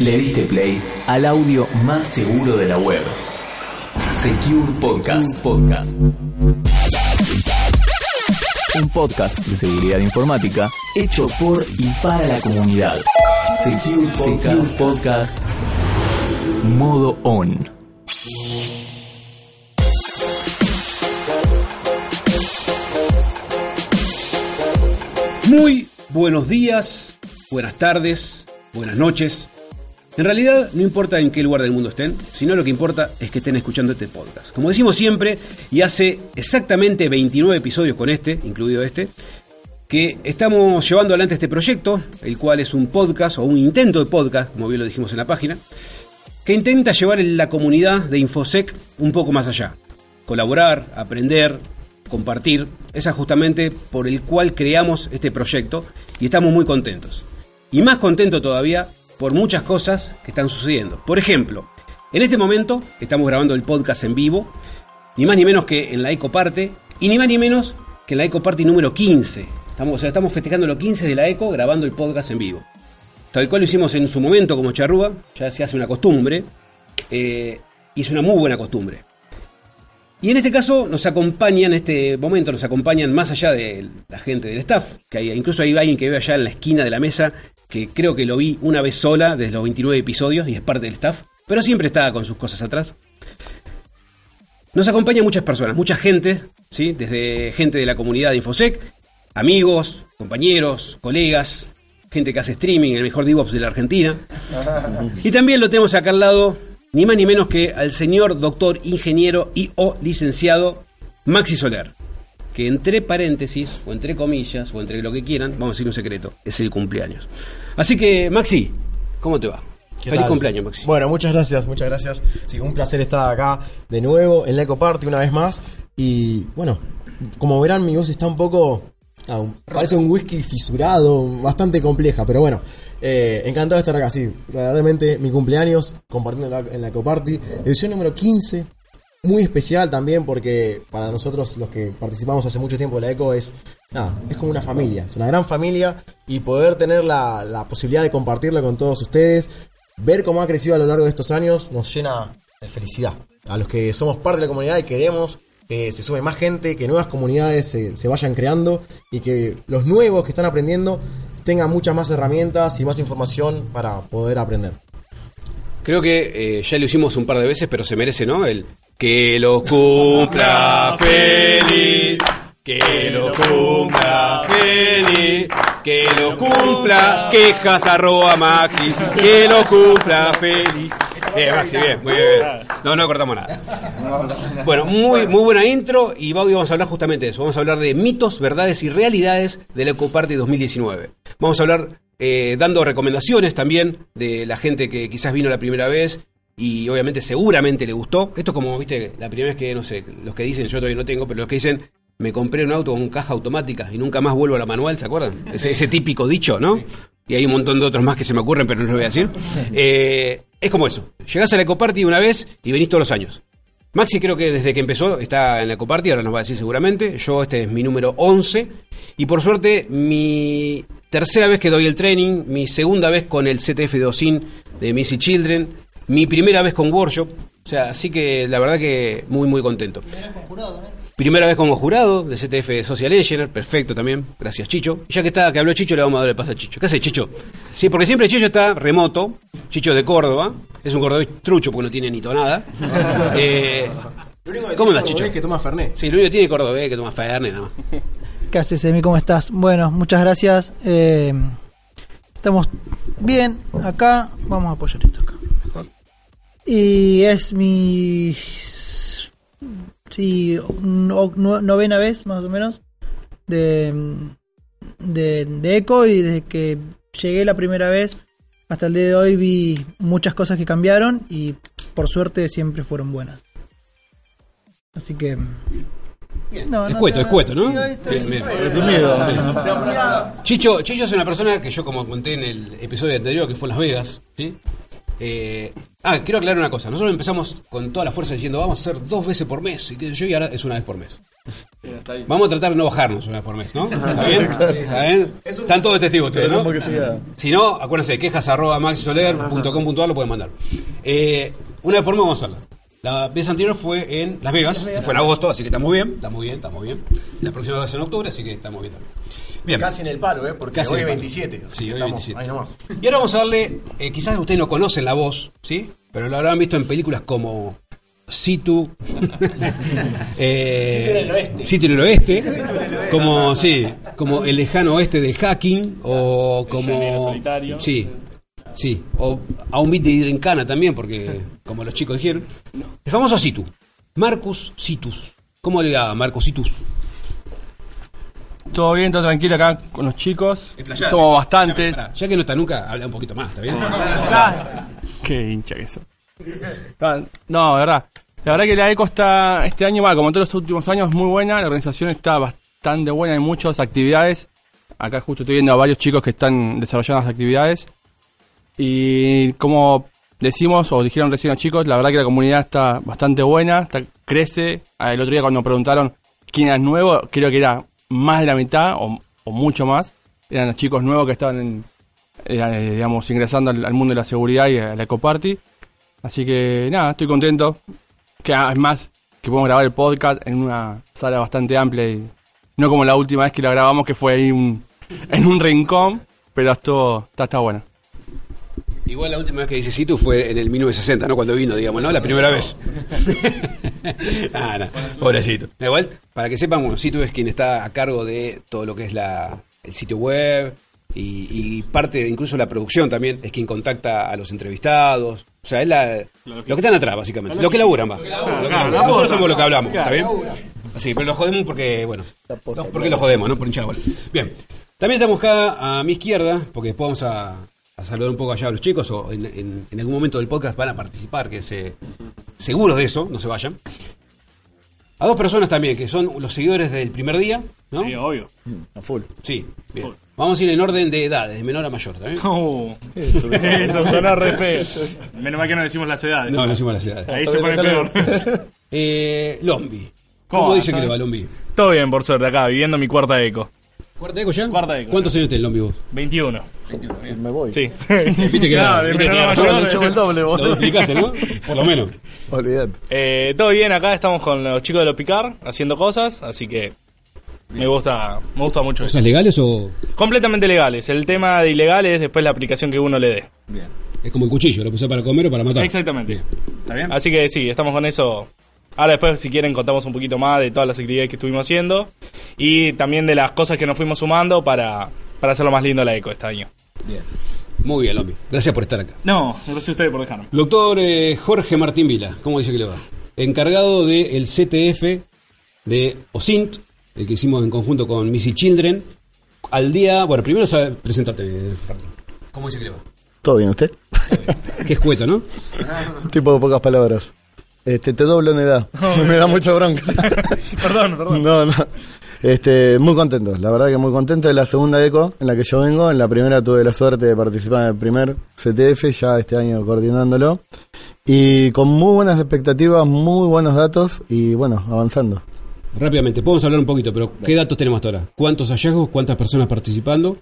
Le diste play al audio más seguro de la web. Secure Podcast. Podcast. Un podcast de seguridad informática hecho por y para la comunidad. Secure Podcast. Secure Podcast. Modo on. Muy buenos días, buenas tardes, buenas noches. En realidad no importa en qué lugar del mundo estén, sino lo que importa es que estén escuchando este podcast. Como decimos siempre, y hace exactamente 29 episodios con este, incluido este, que estamos llevando adelante este proyecto, el cual es un podcast o un intento de podcast, como bien lo dijimos en la página, que intenta llevar la comunidad de Infosec un poco más allá. Colaborar, aprender, compartir. Esa es justamente por el cual creamos este proyecto y estamos muy contentos. Y más contento todavía por muchas cosas que están sucediendo. Por ejemplo, en este momento estamos grabando el podcast en vivo, ni más ni menos que en la Ecoparte, y ni más ni menos que en la Ecoparte número 15. Estamos, o sea, estamos festejando los 15 de la Eco grabando el podcast en vivo. Tal cual lo hicimos en su momento como charrúa, ya se hace una costumbre, eh, y es una muy buena costumbre. Y en este caso nos acompañan, en este momento nos acompañan más allá de la gente del staff, que hay, incluso hay alguien que vive allá en la esquina de la mesa, que creo que lo vi una vez sola desde los 29 episodios y es parte del staff, pero siempre está con sus cosas atrás. Nos acompañan muchas personas, mucha gente, ¿sí? desde gente de la comunidad de Infosec, amigos, compañeros, colegas, gente que hace streaming, el mejor DevOps de la Argentina. Y también lo tenemos acá al lado ni más ni menos que al señor doctor ingeniero y o licenciado Maxi Soler, que entre paréntesis, o entre comillas, o entre lo que quieran, vamos a decir un secreto, es el cumpleaños. Así que, Maxi, ¿cómo te va? ¿Qué Feliz tal? cumpleaños, Maxi. Bueno, muchas gracias, muchas gracias. Sí, un placer estar acá de nuevo en la Ecoparty una vez más. Y bueno, como verán, mi voz está un poco. ah, parece un whisky fisurado, bastante compleja, pero bueno, eh, encantado de estar acá. Sí, realmente mi cumpleaños, compartiendo en la, en la Ecoparty, edición número 15. Muy especial también porque para nosotros los que participamos hace mucho tiempo de la ECO es nada, es como una familia, es una gran familia y poder tener la, la posibilidad de compartirlo con todos ustedes, ver cómo ha crecido a lo largo de estos años nos llena de felicidad. A los que somos parte de la comunidad y queremos que se sume más gente, que nuevas comunidades se, se vayan creando y que los nuevos que están aprendiendo tengan muchas más herramientas y más información para poder aprender. Creo que eh, ya lo hicimos un par de veces, pero se merece, ¿no? El que lo cumpla feliz, que lo cumpla feliz, que lo cumpla, quejas arroba Maxi, que lo cumpla feliz. Bien, Maxi, bien, muy bien. No, no cortamos nada. Bueno, muy, muy buena intro y hoy vamos a hablar justamente de eso. Vamos a hablar de mitos, verdades y realidades de la Ecoparty 2019. Vamos a hablar eh, dando recomendaciones también de la gente que quizás vino la primera vez y obviamente seguramente le gustó. Esto es como, viste, la primera vez que, no sé, los que dicen, yo todavía no tengo, pero los que dicen, me compré un auto con caja automática y nunca más vuelvo a la manual, ¿se acuerdan? Ese, típico dicho, ¿no? Y hay un montón de otros más que se me ocurren, pero no los voy a decir. Eh, es como eso. Llegás a la Ecoparty una vez y venís todos los años. Maxi creo que desde que empezó está en la Ecoparty, ahora nos va a decir seguramente. Yo este es mi número 11 y por suerte mi tercera vez que doy el training, mi segunda vez con el CTF de OSIN de Missy Children, mi primera vez con Workshop. O sea, así que la verdad que muy muy contento. Primera vez como jurado de CTF Social Engineer, perfecto también, gracias Chicho. Y ya que está, que habló Chicho, le vamos a dar el paso a Chicho. ¿Qué hace Chicho? Sí, porque siempre Chicho está remoto, Chicho de Córdoba, es un cordobés trucho porque no tiene ni tonada. Eh, ¿Cómo andas, Chicho? Es que toma Fernet. Sí, lo único que tiene cordobés que toma Fernet nada más. ¿Qué haces, Emi? ¿Cómo estás? Bueno, muchas gracias. Eh, estamos bien acá. Vamos a apoyar esto acá. mejor. Y es mi. Sí, no- no- novena vez más o menos de, de, de Eco. Y desde que llegué la primera vez hasta el día de hoy vi muchas cosas que cambiaron. Y por suerte siempre fueron buenas. Así que. No, no escueto, ¿no? Bien, bien. Resumido. Chicho, Chicho es una persona que yo, como conté en el episodio anterior, que fue en Las Vegas, ¿sí? Eh, ah, quiero aclarar una cosa. Nosotros empezamos con toda la fuerza diciendo, vamos a hacer dos veces por mes, y, sé yo, y ahora es una vez por mes. Vamos a tratar de no bajarnos una vez por mes, ¿no? ¿Está bien? ¿Está bien? Están todos testigos ustedes, ¿no? Que. Si no, acuérdense, quejas arroba maxisoler.com.ar lo pueden mandar. Eh, una vez por mes vamos a hacerla. La vez anterior fue en Las Vegas, que fue en agosto, así que estamos bien, estamos bien, estamos bien. La próxima va a ser en octubre, así que estamos bien también. Bien. Casi en el palo, ¿eh? Porque Casi hoy es el palo. 27. así Sí, hoy estamos 27. Ahí nomás. Y ahora vamos a darle, eh, quizás ustedes no conocen la voz, ¿sí? Pero lo habrán visto en películas como Situ. eh, Sitio en el oeste. Sitio en el oeste. Como, sí, como el lejano oeste del hacking. O como. solitario. Sí, sí. O a un beat de Hidrencana también, porque, como los chicos dijeron. El famoso Situ. Marcus Situs. ¿Cómo le llama Marcus Situs? Todo bien, todo tranquilo acá con los chicos. Explayate. Somos bastantes. Ya que no está nunca, habla un poquito más, ¿está bien? Qué hincha que. Está- No, de verdad. La verdad que la ECO está, este año, va, como todos los últimos años, muy buena. La organización está bastante buena, hay muchas actividades. Acá justo estoy viendo a varios chicos que están desarrollando las actividades. Y como decimos, o dijeron recién los chicos, la verdad que la comunidad está bastante buena, está- crece. El otro día cuando preguntaron quién era nuevo, creo que era más de la mitad, o, mucho más. Eran los chicos nuevos que estaban en, eh, digamos, ingresando al, al mundo de la seguridad y a la ecoparty. Así que nada, estoy contento. Que ah, es más, que podemos grabar el podcast en una sala bastante amplia y no como la última vez que lo grabamos que fue ahí un, en un rincón, pero esto está, está bueno. Igual la última vez que dice Situ fue en el 1960, ¿no? Cuando vino, digamos, ¿no? La primera vez. ah, no, pobrecito. Igual, para que sepan, bueno, Situ es quien está a cargo de todo lo que es la, el sitio web y, y parte de incluso la producción también, es quien contacta a los entrevistados. O sea, es la, lo que están atrás, básicamente. Lo que laburan, va. Nosotros somos lo que hablamos, ¿está bien? Sí, pero lo jodemos porque, bueno, porque lo jodemos, ¿no? Por hinchar. Bien, también estamos acá a mi izquierda, porque después vamos a, a saludar un poco allá a los chicos, o en, en- en algún momento del podcast van a participar, que se, seguros de eso, no se vayan. A dos personas también, que son los seguidores del primer día, ¿no? Sí, obvio. A full. Sí, bien. Vamos a ir en orden de edades, de menor a mayor, ¿está bien? Oh, eso suena re feo. Menos mal que no decimos las edades. No, no decimos las edades. Ahí se pone peor. Eh, Lombi. ¿Cómo ¿Cómo dice que ¿Está le va? Lombi? Todo bien, por suerte, acá, viviendo mi cuarta eco. ¿Cuarta eco ya? Cuarta eco, ¿Cuántos años tenés Lombi vos? 21. Me voy. Sí. Viste que Claro, era- mayor. yo el doble, vos. Lo duplicaste, ¿no? Por lo menos. Olvidate. Eh, todo bien, acá estamos con los chicos de los Picar haciendo cosas, así que me gusta, me gusta mucho eso. ¿Cosas legales o...? Completamente legales. El tema de ilegal es después la aplicación que uno le dé. Es como el cuchillo, lo puse para comer o para matar. Exactamente. Así que sí, estamos con eso. Ahora después, si quieren, contamos un poquito más de todas las actividades que estuvimos haciendo y también de las cosas que nos fuimos sumando para, para hacerlo más lindo la eco este año. Muy bien, Lombi. Gracias por estar acá. No, gracias a ustedes por dejarme. Doctor eh, Jorge Martín Vila, ¿cómo dice que le va? Encargado del CTF de OSINT, el que hicimos en conjunto con Missile Children. Al día, bueno, primero sabe- presentate, Martín. ¿Cómo dice que le va? ¿Todo bien usted? Qué escueto, ¿no? tipo de pocas palabras. Este, te doblo en edad. Me da mucha bronca. Perdón, perdón. No, no. Este, muy contento, la verdad que muy contento de la segunda eco en la que yo vengo. En la primera tuve la suerte de participar en el primer CTF, ya este año coordinándolo. Y con muy buenas expectativas, muy buenos datos y bueno, avanzando. Rápidamente, podemos hablar un poquito, pero ¿qué datos tenemos hasta ahora? ¿Cuántos hallazgos? ¿Cuántas personas participando?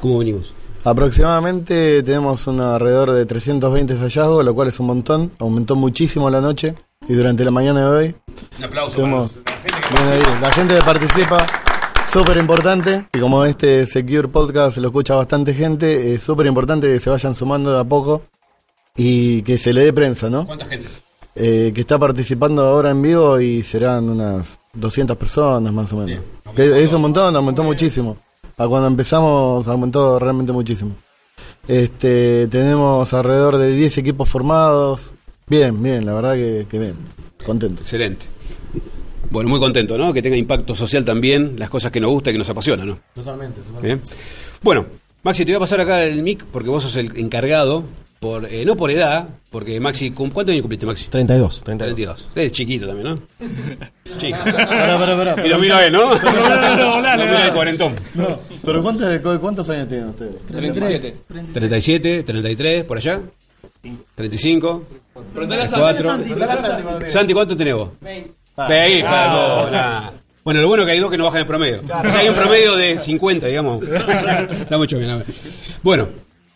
¿Cómo venimos? Aproximadamente tenemos un alrededor de 320 hallazgos, lo cual es un montón. Aumentó muchísimo la noche y durante la mañana de hoy Un aplauso tenemos la gente que participa, súper importante. Y como este Secure Podcast lo escucha bastante gente, es súper importante que se vayan sumando de a poco y que se le dé prensa, ¿no? ¿Cuánta gente? Eh, que está participando ahora en vivo y serán unas 200 personas más o menos. Bien. Que es un montón, aumentó muchísimo. A cuando empezamos aumentó realmente muchísimo. Este, tenemos alrededor de 10 equipos formados. Bien, bien, la verdad que, que bien. Contento. Excelente. Bueno, muy contento, ¿no? Que tenga impacto social también, las cosas que nos gusta y que nos apasiona, ¿no? Totalmente, Bien. Bueno, Maxi, te voy a pasar acá el mic porque vos sos el encargado, por eh, no por edad, porque Maxi, ¿cu- ¿cuántos años cumpliste, Maxi? 32, 32. Es chiquito también, ¿no? Chico. Pará, pará, pará. Mira, mira él, ¿no? no, no, No, mira el cuarentón. No, pero ¿cuántos, ¿cuántos años tienen ustedes? 37. 37, 33, por allá. 35, 34. Santi, ¿cuánto tenés vos? Ve, hija de bola. Bueno, lo bueno que hay dos que no bajan el promedio. O sea, hay un promedio de 50, digamos. Está mucho bien. a ver. Bueno,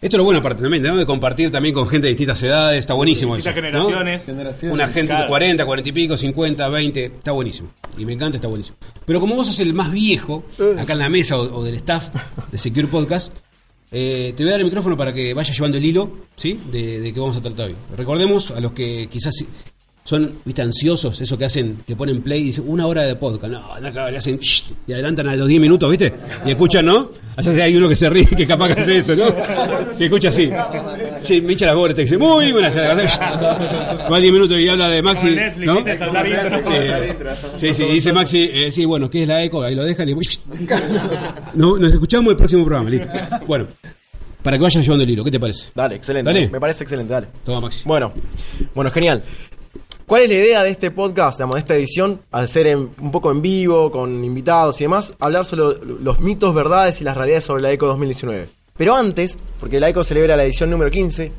esto es lo bueno aparte también, tenemos de compartir también con gente de distintas edades, está buenísimo eso. Distintas ¿no? generaciones. Una gente de Claro. 40, 40 y pico, 50, 20, está buenísimo. Y me encanta, está buenísimo. Pero como vos sos el más viejo, acá en la mesa o, o del staff de Secure Podcast, eh, te voy a dar el micrófono para que vayas llevando el hilo, ¿sí? De, de qué vamos a tratar hoy. Recordemos a los que quizás son, viste, ansiosos, eso que hacen, que ponen play y dicen una hora de podcast. No, no, claro, le hacen shh, y adelantan a los 10 minutos, ¿viste? Y escuchan, ¿no? Así que hay uno que se ríe, que capaz que hace eso, ¿no? Que escucha así. Sí, me hincha la bola, te dice, muy buenas. Va 10 minutos y habla de Maxi, Netflix, ¿no? Sí, sí, dice Maxi, eh, sí, bueno, ¿qué es la eco? Ahí lo dejan y no, nos escuchamos el próximo programa, listo. Bueno, para que vayan llevando el hilo, ¿qué te parece? Dale, excelente. Dale. Me parece excelente, dale. Toma, Maxi. Bueno, bueno, genial. ¿Cuál es la idea de este podcast, de esta edición? Al ser en- un poco en vivo, con invitados y demás, hablar sobre los mitos, verdades y las realidades sobre la ECO 2019. Pero antes, porque la ECO celebra la edición número 15,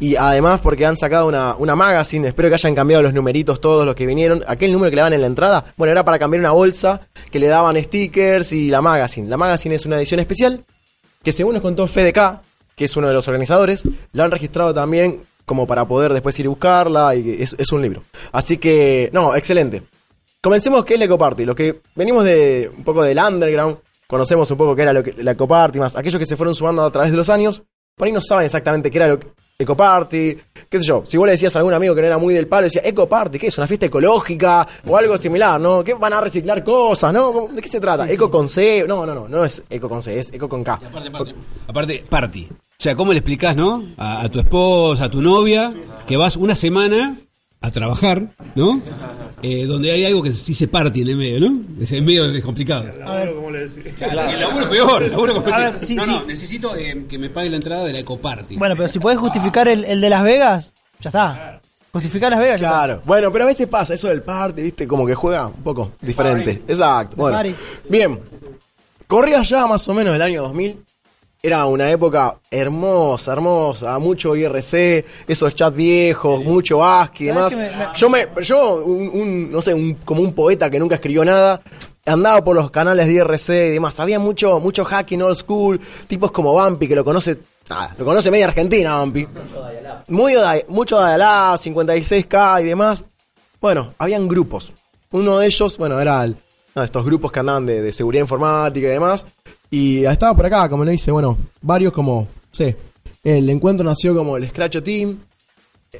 y además porque han sacado una, una magazine, espero que hayan cambiado los numeritos todos los que vinieron. Aquel número que le daban en la entrada, bueno, era para cambiar una bolsa que le daban stickers y la magazine. La magazine es una edición especial que según nos contó FDK, que es uno de los organizadores, la han registrado también como para poder después ir a buscarla y es, es un libro. Así que, no, excelente. Comencemos qué es la Ecoparty. Lo que venimos de un poco del underground, conocemos un poco qué era lo que, la Ecoparty, más aquellos que se fueron sumando a través de los años, por ahí no saben exactamente qué era lo que, Ecoparty, qué sé yo. Si vos le decías a algún amigo que no era muy del palo, decía, Ecoparty, ¿qué es? ¿Una fiesta ecológica? O algo similar, ¿no? ¿Qué van a reciclar cosas, no? ¿Cómo- ¿De qué se trata? ¿Eco con C? No, no, no, no es Eco con C, es Eco con K. Aparte, aparte, aparte, party. O sea, ¿cómo le explicás, no? A, a tu esposa, a tu novia, que vas una semana a trabajar, ¿no? Eh, donde hay algo que se dice party en el medio, ¿no? Es el medio es complicado. Laburo, como le decía. El laburo peor, el laburo como A decía. ver, sí, no, sí. no, necesito eh, que me pague la entrada de la ecoparty. Bueno, pero si puedes justificar el, el de Las Vegas, ya está. Justificar Las Vegas, ya está. Claro. Bueno, pero a veces pasa eso del party, ¿viste? Como que juega un poco diferente. Exacto. Bueno. party. Bien. Corría ya más o menos el año 2000. Era una época hermosa, hermosa, mucho IRC, esos chats viejos, mucho ASCII y demás. ¿Sabes que me- me- Yo me, yo, un, un, no sé, un- como un poeta que nunca escribió nada, andaba por los canales de IRC y demás. Había mucho, mucho hacking old school, tipos como Bumpy, que lo conoce, nada, lo conoce media Argentina, Bumpy. Muy, mucho Dial-Up, 56K y demás. Bueno, habían grupos. Uno de ellos, bueno, era el- uno de estos grupos que andaban de, de seguridad informática y demás. Y estaba por acá, como le dice, bueno, varios como, sé, el encuentro nació como el Scratch Team.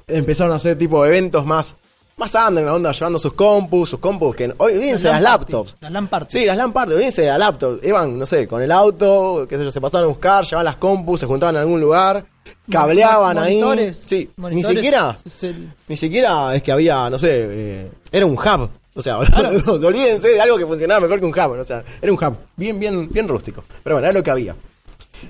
Empezaron a hacer tipo eventos más, más underground, onda, llevando sus compus, sus compus, que hoy olvídense de las party, laptops. Las LAN party. Sí, las LAN party, olvídense de las laptops. Iban, no sé, con el auto, qué sé yo, se pasaban a buscar, llevaban las compus, se juntaban en algún lugar, cableaban ahí. Monitores, Sí, ni siquiera, ni siquiera es que había, no sé, eh, era un hub. O sea, olvídense de algo que funcionaba mejor que un hub. O sea, era un hub bien, bien, bien rústico. Pero bueno, era lo que había.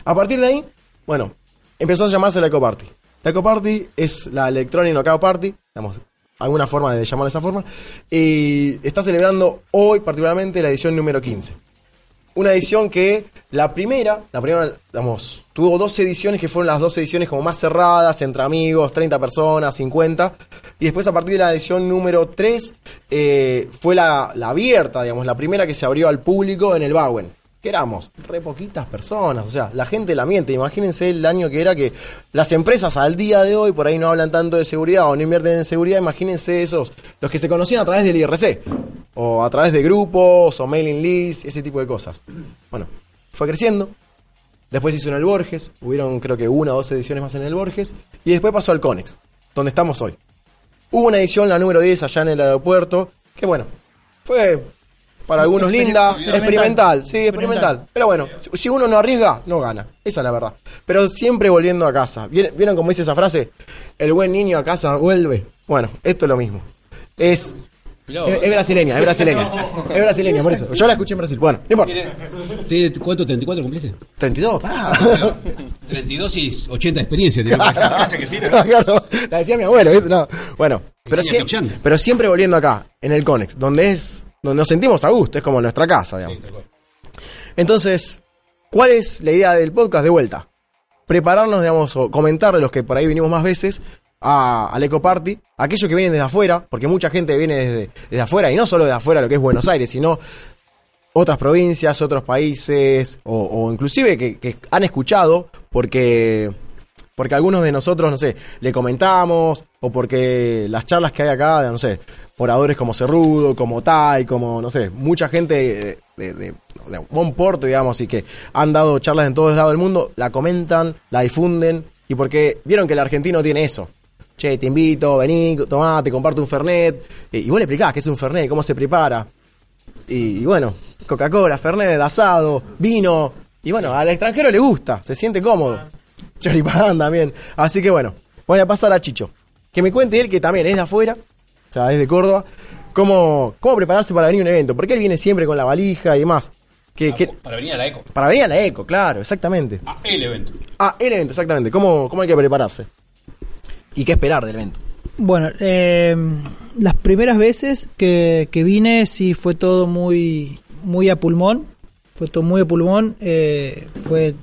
A partir de ahí, bueno, empezó a llamarse la Eco Party. La Eco Party es la Electronic Knockout Party, digamos, alguna forma de llamarla de esa forma. Y está celebrando hoy, particularmente, la edición número 15 una edición que la primera, la primera, digamos, tuvo dos ediciones que fueron las dos ediciones como más cerradas, entre amigos, 30 personas, 50. Y después a partir de la edición número 3 eh, fue la, la abierta, digamos, la primera que se abrió al público en el Bowen. Que éramos re poquitas personas, o sea, la gente la miente. Imagínense el año que era que las empresas al día de hoy por ahí no hablan tanto de seguridad o no invierten en seguridad. Imagínense esos, los que se conocían a través del IRC o a través de grupos o mailing lists, ese tipo de cosas. Bueno, fue creciendo. Después hizo en el Borges, hubieron creo que una o dos ediciones más en el Borges, y después pasó al Conex, donde estamos hoy. Hubo una edición, la número 10, allá en el aeropuerto, que bueno, fue para algunos linda, Experimental. experimental, sí, Experimental. experimental. Pero bueno, si- uno no arriesga, no gana, esa es la verdad. Pero siempre volviendo a casa. ¿Vieron vieron cómo dice esa frase? El buen niño a casa vuelve. Bueno, esto es lo mismo. Es es, es brasileña, es brasileña. Es brasileña, por eso. Yo la escuché en Brasil. Bueno, no importa. ¿Tiene- ¿Cuánto? ¿34 cumpliste? 32, pará. 32 y 80 de experiencia. tiene que ser. Claro, la decía mi abuelo, ¿viste? No. Bueno, pero, sie- siempre volviendo acá, en el Conex, donde es donde nos sentimos a gusto, es como nuestra casa, digamos. Entonces, ¿cuál es la idea del podcast de vuelta? Prepararnos, digamos, o comentar a los que por ahí vinimos más veces, a- al Eco Party, aquellos que vienen desde afuera, porque mucha gente viene desde, desde afuera, y no solo de afuera lo que es Buenos Aires, sino otras provincias, otros países, o, o inclusive que, han escuchado, porque, porque algunos de nosotros, no sé, le comentamos, o porque las charlas que hay acá, no sé, oradores como Cerrudo, como Tai, como, no sé, mucha gente de, de, de- de buen porte, digamos, y que han dado charlas en todos lados del mundo, la comentan, la difunden, y porque vieron que el argentino tiene eso. Che, te invito, vení, tomá, te comparto un Fernet. Y, vos le explicás qué es un Fernet, cómo se prepara. Y, y bueno, Coca-Cola, Fernet, asado, vino. Y bueno, al extranjero le gusta, se siente cómodo. Choripán también. Así que bueno, voy a pasar a Chicho. Que me cuente él, que también es de afuera, o sea, es de Córdoba, cómo, cómo prepararse para venir a un evento. Porque él viene siempre con la valija y demás. Que, que- Para venir a la ECO. para venir a la eco, claro, exactamente. A el evento. Ah, el evento, exactamente. ¿Cómo, cómo hay que prepararse? ¿Y qué esperar del evento? Bueno, eh, las primeras veces que, que vine sí fue todo muy, muy a pulmón. Fue todo muy a pulmón. eh, fue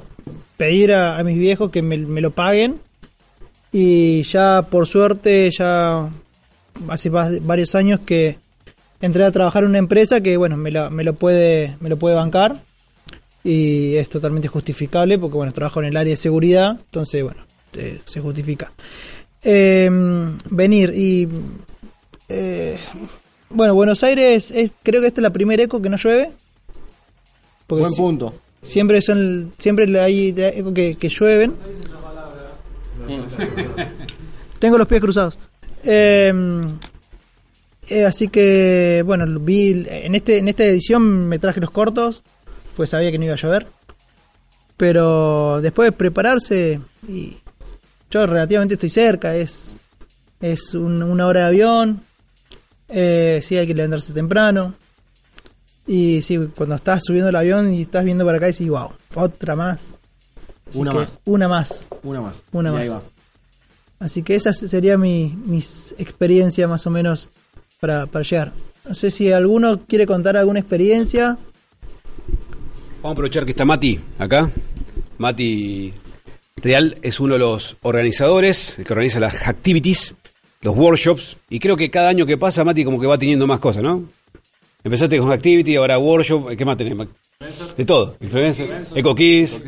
pedir a, mis viejos que me, me lo paguen. Y ya por suerte, ya hace va- varios años que entré a trabajar en una empresa que bueno me lo, me lo puede me lo puede bancar y es totalmente justificable porque bueno trabajo en el área de seguridad entonces bueno eh, se justifica Eh, venir y eh, bueno Buenos Aires es creo que esta es la primera eco que no llueve. Porque Buen si- punto. siempre son siempre hay eco que, que llueven. Tengo los pies cruzados. Eh, eh, así que bueno vi en este en esta edición me traje los cortos pues sabía que no iba a llover. Pero después de prepararse y yo relativamente estoy cerca es es un- una hora de avión eh, sí hay que levantarse temprano y sí cuando estás subiendo el avión y estás viendo para acá decís wow otra más Así Una que más. una más Una más. Una Y más. ahí va. Así que esa sería mi mis experiencia más o menos para, para llegar. No sé si alguno quiere contar alguna experiencia. Vamos a aprovechar que está Mati acá. Mati Real es uno de los organizadores, el que organiza las activities, los workshops. Y creo que cada año que pasa, Mati como que va teniendo más cosas, ¿no? Empezaste con activity, ahora workshop. ¿Qué más tenés? De todo. Influencer, Eco Kids,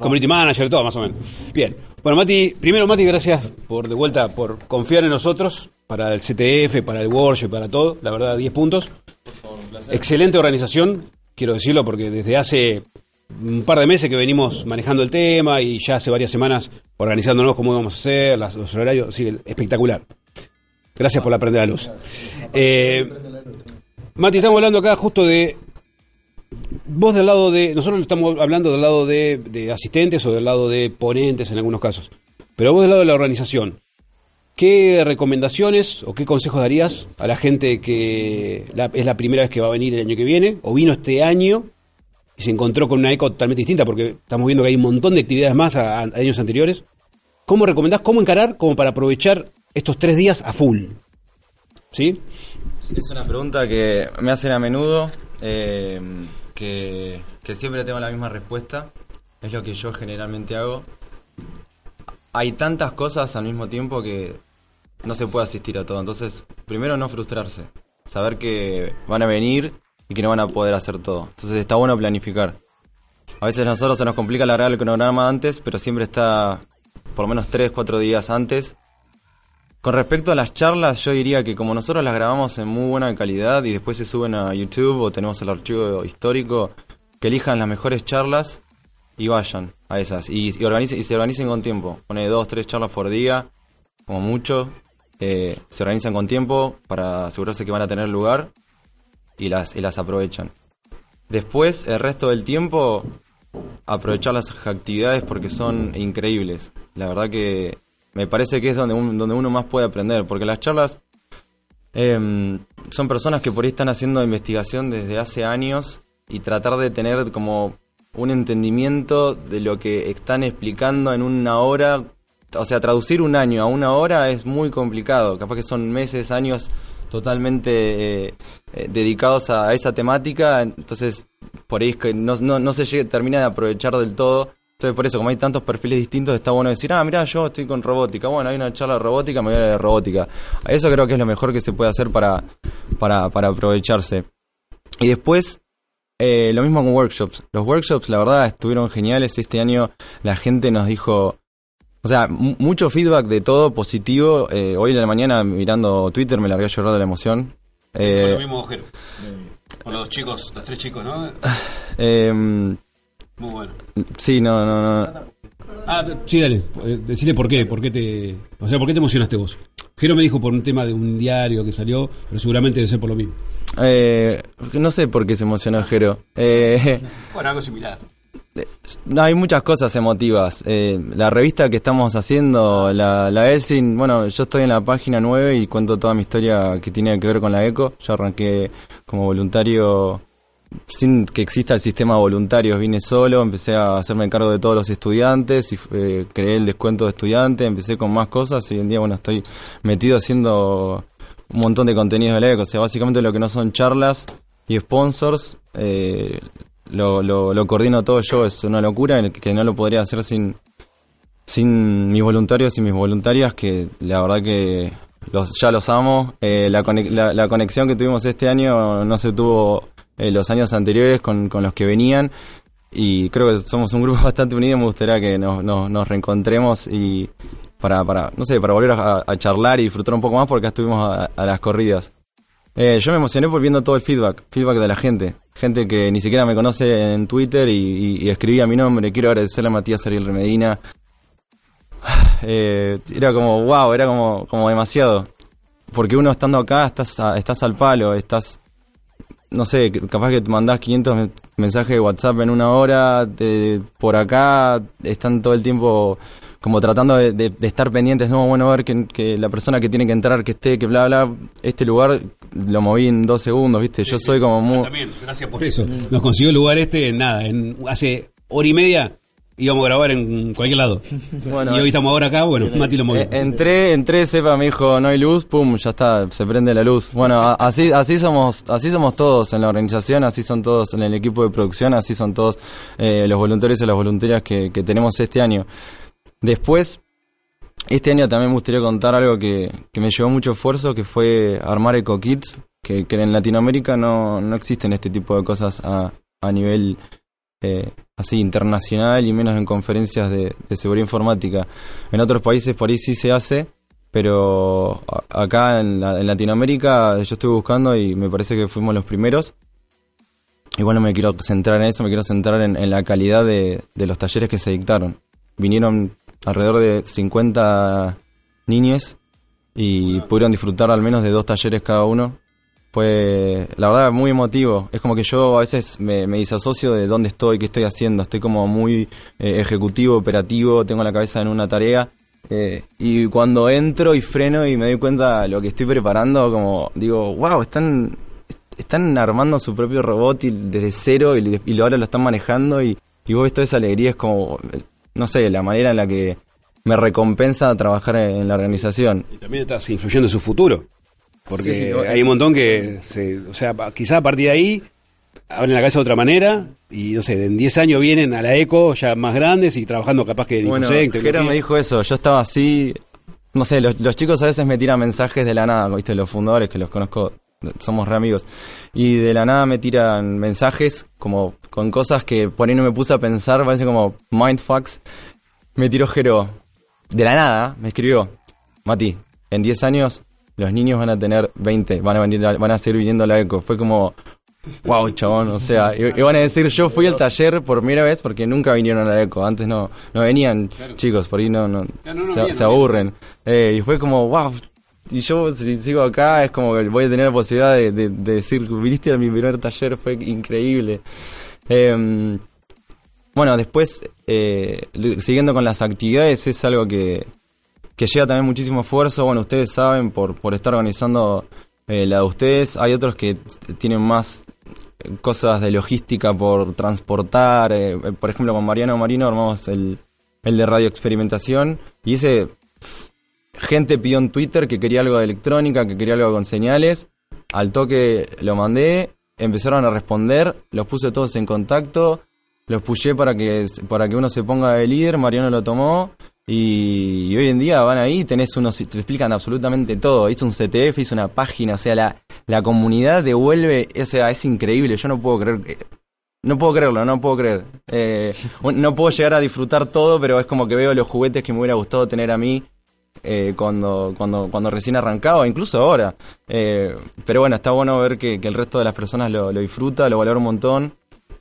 Community Manager, todo más o menos. Bien. Bueno, Mati, primero Mati, gracias por de vuelta por confiar en nosotros para el CTF, para el workshop, para todo. La verdad, 10 puntos. Excelente organización, quiero decirlo, porque desde hace un par de meses que venimos manejando el tema y ya hace varias semanas organizándonos cómo vamos a hacer, los horarios, sí, espectacular. Gracias por la prenda de la luz. Eh, Mati, estamos hablando acá justo de vos del lado de, nosotros estamos hablando del lado de, de asistentes o del lado de ponentes en algunos casos, pero vos del lado de la organización, ¿qué recomendaciones o qué consejos darías a la gente que es la primera vez que va a venir el año que viene o vino este año y se encontró con una eco totalmente distinta porque estamos viendo que hay un montón de actividades más a, años anteriores? ¿Cómo recomendás, cómo encarar como para aprovechar estos tres días a full? ¿Sí? Es una pregunta que me hacen a menudo, eh, que, que siempre tengo la misma respuesta. Es lo que yo generalmente hago. Hay tantas cosas al mismo tiempo que no se puede asistir a todo. Entonces, primero no frustrarse. Saber que van a venir y que no van a poder hacer todo. Entonces está bueno planificar. A veces a nosotros se nos complica largar el cronograma antes, pero siempre está por lo menos 3, 4 días antes con respecto a las charlas, yo diría que como nosotros las grabamos en muy buena calidad y después se suben a YouTube o tenemos el archivo histórico, que elijan las mejores charlas y vayan a esas. Y, y, organicen, y se organicen con tiempo. Pone dos, tres charlas por día, como mucho. Eh, se organizan con tiempo para asegurarse que van a tener lugar y las, y las aprovechan. Después, el resto del tiempo, aprovechar las actividades porque son increíbles. La verdad que me parece que es donde, un- donde uno más puede aprender, porque las charlas em, son personas que por ahí están haciendo investigación desde hace años y tratar de tener como un entendimiento de lo que están explicando en una hora, o sea, traducir un año a una hora es muy complicado, capaz que son meses, años totalmente eh, eh, dedicados a esa temática, entonces por ahí es que no, no, no se llega- termina de aprovechar del todo Entonces, por eso, como hay tantos perfiles distintos, está bueno decir, ah, mira, yo estoy con robótica. Bueno, hay una charla de robótica, me voy a la de robótica. Eso creo que es lo mejor que se puede hacer para, para, para aprovecharse. Y después, eh, lo mismo con workshops. Los workshops, la verdad, estuvieron geniales. Este año la gente nos dijo, o sea, mu- mucho feedback de todo positivo. Eh, hoy en la mañana, mirando Twitter, me largué a llorar de la emoción. Eh, mismo agujero. Con los chicos, los tres chicos, ¿no? eh, Muy bueno. sí, no, no, no. Ah, sí, dale. eh, Decile por qué, por qué te. O sea, ¿por qué te emocionaste vos? Jero me dijo por un tema de un diario que salió, pero seguramente debe ser por lo mismo. Eh, no sé por qué se emocionó Jero. Eh, Bueno, algo similar. No, hay muchas cosas emotivas. Eh, la revista que estamos haciendo, la, la Elsin, bueno, yo estoy en la página 9 y cuento toda mi historia que tiene que ver con la ECO. Yo arranqué como voluntario sin que exista el sistema de voluntarios. Vine solo, empecé a hacerme cargo de todos los estudiantes y eh, creé el descuento de estudiante, empecé con más cosas y hoy en día, bueno, estoy metido haciendo un montón de contenidos de la ECO. O sea, básicamente lo que no son charlas y sponsors, eh, lo, lo, coordino todo yo, es una locura que no lo podría hacer sin, sin mis voluntarios y mis voluntarias, que la verdad que los, ya los amo. Eh, la, la, la conexión que tuvimos este año no se tuvo eh, los años anteriores con, con los que venían. Y creo que somos un grupo bastante unido. Me gustaría que nos, nos, nos reencontremos y para, para, no sé, para volver a, charlar y disfrutar un poco más porque estuvimos a, a las corridas. Eh, yo me emocioné por viendo todo el feedback, feedback de la gente. Gente que ni siquiera me conoce en Twitter y, escribía mi nombre. Quiero agradecerle a Matías Ariel Remedina. Eh, era como, wow, era como, como demasiado. Porque uno estando acá estás, a- estás al palo, estás, no sé, capaz que te mandás 500 men- mensajes de WhatsApp en una hora, por acá están todo el tiempo como tratando de, de- de estar pendientes, no, bueno, a ver que, que la persona que tiene que entrar, que esté, que bla, bla, este lugar lo moví en dos segundos, ¿viste? Yo soy como muy... También, gracias por eso. Nos consiguió el lugar este en nada, en hace hora y media íbamos a grabar en cualquier lado. Bueno, y hoy estamos ahora acá, bueno, Mati lo movió. Eh, entré, entré, sepa, me dijo, no hay luz, pum, ya está, se prende la luz. Bueno, a- así, así somos, así somos todos en la organización, así son todos en el equipo de producción, así son todos eh, los voluntarios y las voluntarias que, que tenemos este año. Después, este año también me gustaría contar algo que, que me llevó mucho esfuerzo, que fue armar Eco Kids, que, que en Latinoamérica no, no existen este tipo de cosas a, a nivel eh, así internacional y menos en conferencias de, de seguridad informática. En otros países por ahí sí se hace, pero acá en, la- en Latinoamérica yo estoy buscando y me parece que fuimos los primeros. Igual no me quiero centrar en eso, me quiero centrar en, en la calidad de, de los talleres que se dictaron. Vinieron alrededor de 50 niñes y pudieron disfrutar al menos de dos talleres cada uno. Fue, la verdad, muy emotivo. Es como que yo a veces me, me disasocio de dónde estoy, qué estoy haciendo. Estoy como muy eh, ejecutivo, operativo, tengo la cabeza en una tarea. eh, y cuando entro y freno y me doy cuenta de lo que estoy preparando, como digo, wow, están, están armando su propio robot y desde cero y, y ahora lo están manejando y, y vos ves toda esa alegría, es como, no sé, la manera en la que me recompensa trabajar en la organización. Y también estás influyendo en su futuro. Porque Sí, sí, hay un montón que, se, o sea, pa- quizá a partir de ahí abren la cabeza de otra manera y, no sé, en 10 años vienen a la ECO ya más grandes y trabajando capaz que en Bueno, Jero me dijo eso, yo estaba así, no sé, los, los chicos a veces me tiran mensajes de la nada, viste, los fundadores que los conozco, somos re amigos, y de la nada me tiran mensajes como con cosas que por ahí no me puse a pensar, parece como mindfucks, me tiró Jero, de la nada, me escribió, Mati, en 10 años los niños van a tener 20, van a, venir, van a seguir viniendo a la ECO, fue como... Wow, chabón, o sea, y, y van a decir, yo fui al taller por primera vez porque nunca vinieron a la ECO, antes no, no venían chicos, por ahí no, no, Claro, no, no se, aburren. Eh, y fue como, wow, y yo si sigo acá es como que voy a tener la posibilidad de, de- de decir, viniste a mi primer taller, fue increíble. Em, bueno, después, eh, siguiendo con las actividades, es algo que, que lleva también muchísimo esfuerzo. Bueno, ustedes saben, por, por estar organizando eh, la de ustedes, hay otros que tienen más eh, cosas de logística por transportar. eh, por ejemplo, con Mariano Marino armamos el, el de radio experimentación y ese gente pidió en Twitter que quería algo de electrónica, que quería algo con señales. Al toque lo mandé, empezaron a responder, los puse todos en contacto. los pushé para que, para que uno se ponga de líder, Mariano lo tomó. Y, hoy en día van ahí, tenés unos, te explican absolutamente todo. Hizo un CTF, hizo una página, o sea, la, la comunidad devuelve, o sea, es increíble. Yo no puedo creer que, no puedo creerlo, no puedo creer. Eh, no puedo llegar a disfrutar todo, pero es como que veo los juguetes que me hubiera gustado tener a mí eh, cuando, cuando, cuando recién arrancaba, incluso ahora. Eh, pero bueno, está bueno ver que, el resto de las personas lo, disfruta, lo valora un montón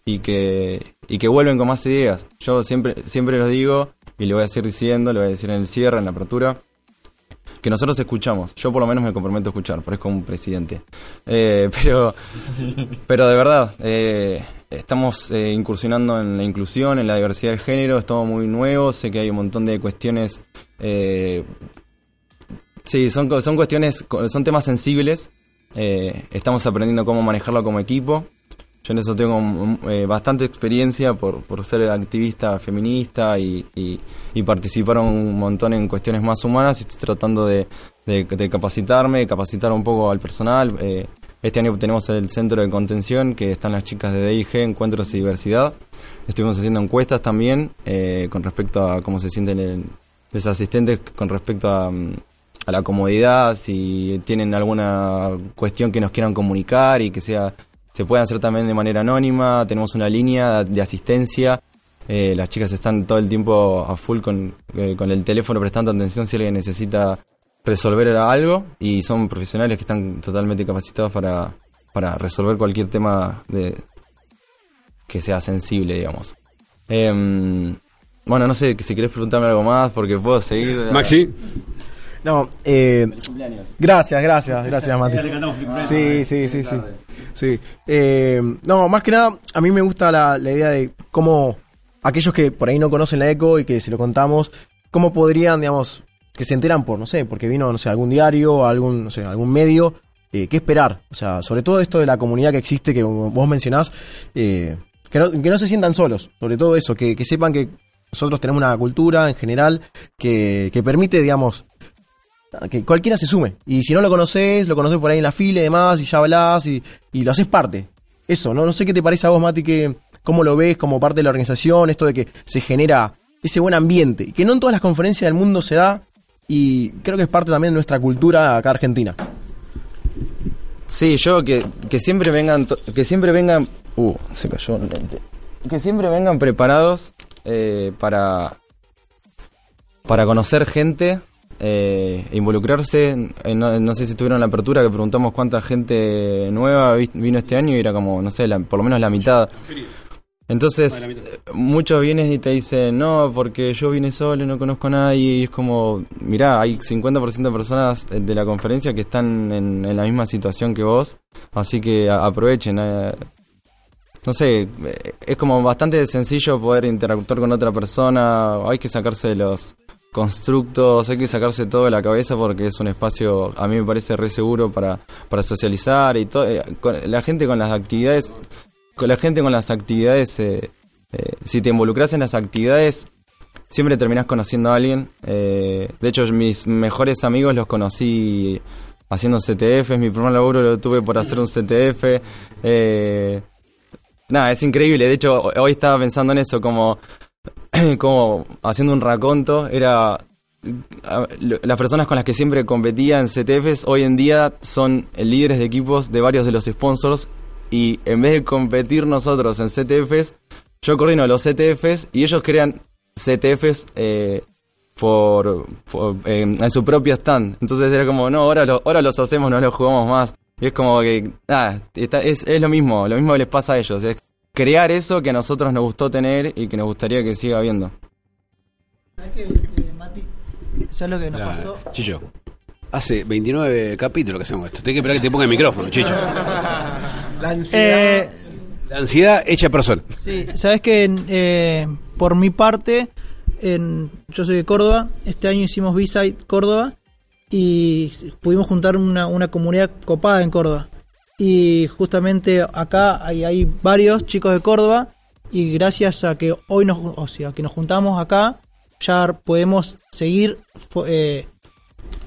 y que, y que vuelven con más ideas. Yo siempre, siempre lo digo y lo voy a seguir diciendo, lo voy a decir en el cierre, en la apertura. Que nosotros escuchamos, yo por lo menos me comprometo a escuchar, parezco un presidente. Eh, pero, pero de verdad, eh, estamos eh, incursionando en la inclusión, en la diversidad de género, es todo muy nuevo, sé que hay un montón de cuestiones, eh, sí, son, son cuestiones, son temas sensibles, eh, estamos aprendiendo cómo manejarlo como equipo. Yo en eso tengo mm, eh, bastante experiencia por, por ser activista feminista y, y- y participar un montón en cuestiones más humanas estoy tratando de, de- capacitarme, capacitar un poco al personal. Eh, este año tenemos el centro de contención que están las chicas de DIG, Encuentros y Diversidad. Estuvimos haciendo encuestas también eh, con respecto a cómo se sienten el- los asistentes con respecto a, mm, a la comodidad, si tienen alguna cuestión que nos quieran comunicar y que sea se puede hacer también de manera anónima. Tenemos una línea de asistencia. Eh, las chicas están todo el tiempo a full con, eh, con el teléfono prestando atención si alguien necesita resolver algo y son profesionales que están totalmente capacitados para, para resolver cualquier tema de, que sea sensible, digamos. Em, bueno, no sé si querés preguntarme algo más porque puedo seguir. Maxi. No, eh, gracias, gracias, gracias, Mati. Sí, sí, sí, sí. sí. Eh, no, más que nada, a mí me gusta la, la idea de cómo aquellos que por ahí no conocen la ECO y que se lo contamos, cómo podrían, digamos, que se enteran por, no sé, porque vino, no sé, algún diario, algún, no sé, algún medio, eh, qué esperar. O sea, sobre todo esto de la comunidad que existe, que vos mencionás, eh, que, no, que no se sientan solos, sobre todo eso, que, que sepan que nosotros tenemos una cultura en general que, permite, digamos, que cualquiera se sume. Y si no lo conoces, lo conoces por ahí en la fila y demás, y ya hablas y, y lo haces parte. Eso, ¿no? No sé qué te parece a vos, Mati, que cómo lo ves como parte de la organización, esto de que se genera ese buen ambiente, que no en todas las conferencias del mundo se da, y creo que es parte también de nuestra cultura acá argentina. Sí, yo que, que siempre vengan, que siempre vengan, uh, se cayó un lente. Que siempre vengan preparados eh, para, para conocer gente, eh, involucrarse. en- no, no sé si tuvieron la apertura que preguntamos cuánta gente nueva vi- vino este año y era como, no sé, la- por lo menos la mitad. Entonces, muchos vienen y te dicen, no, porque yo vine solo y no conozco a nadie. Y es como, mirá, hay 50% de personas de la conferencia que están en, en la misma situación que vos. Así que aprovechen. eh. No sé, eh, es como bastante sencillo poder interactuar con otra persona. Hay que sacarse los constructos, hay que sacarse todo de la cabeza porque es un espacio, a mí me parece re seguro para, para socializar y todo. eh, la gente con las actividades con la gente con las actividades, eh, eh, si te involucras en las actividades, siempre terminás conociendo a alguien. Eh, de hecho, mis mejores amigos los conocí haciendo CTF. Mi primer laburo lo tuve por hacer un CTF. Eh, nada, es increíble. De hecho, hoy estaba pensando en eso, como, como haciendo un raconto. Era las personas con las que siempre competía en CTFs hoy en día son líderes de equipos de varios de los sponsors y en vez de competir nosotros en CTFs, yo coordino los CTFs y ellos crean CTFs eh, por, por- eh, en su propio stand. Entonces era como, no, ahora, lo- ahora los hacemos, no los jugamos más. Y es como que, ah, está- es, es lo mismo, lo mismo que les pasa a ellos. Es crear eso que a nosotros nos gustó tener y que nos gustaría que siga habiendo. ¿Sabes qué, Mati? ¿Sabes lo que nos pasó? Chicho. Hace 29 capítulos que hacemos esto. Tengo que esperar que te ponga el micrófono, Chicho. La Eh, La ansiedad hecha persona. Sí, sabes que eh, por mi parte, en- yo soy de Córdoba, este año hicimos B-Side Córdoba y pudimos juntar una, una comunidad copada en Córdoba. Y justamente acá hay, hay varios chicos de Córdoba y gracias a que hoy nos, o sea, que nos juntamos acá, ya podemos seguir eh,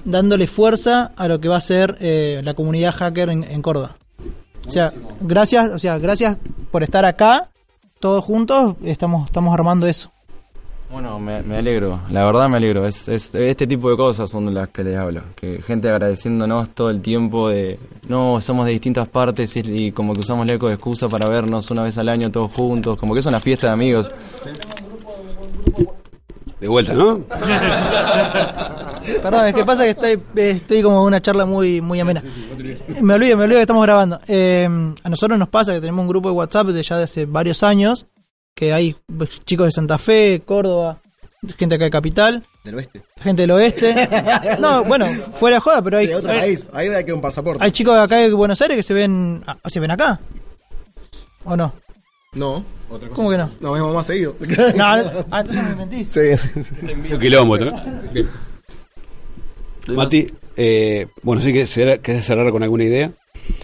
dándole fuerza a lo que va a ser eh, la comunidad hacker en, en Córdoba. O sea, gracias, o sea, gracias por estar acá, todos juntos estamos, estamos armando eso. Bueno, me, me alegro, la verdad me alegro. Es, es- este tipo de cosas son de las que les hablo. Que gente agradeciéndonos todo el tiempo de, no, somos de distintas partes y, y como que usamos el eco de excusa para vernos una vez al año todos juntos, como que es una fiesta de amigos. De vuelta, ¿no? Perdón, es que pasa que estoy, estoy como en una charla muy, muy amena. Me olvido, me olvido que estamos grabando. Eh, a nosotros nos pasa que tenemos un grupo de WhatsApp de ya de hace varios años, que hay chicos de Santa Fe, Córdoba, gente acá de Capital, Del oeste. gente del oeste. No, bueno, fuera de joda, pero hay, De otro hay, país. Ahí hay que un pasaporte. hay chicos de acá de Buenos Aires que se ven, ah, se ven acá. ¿O no? No. ¿Cómo que no? Nos vemos más seguido. No, ah, entonces me mentís. Sí, sí, sí. Un quilombo, ¿no? Bien. Mati, eh, bueno, sí que querés cerrar con alguna idea.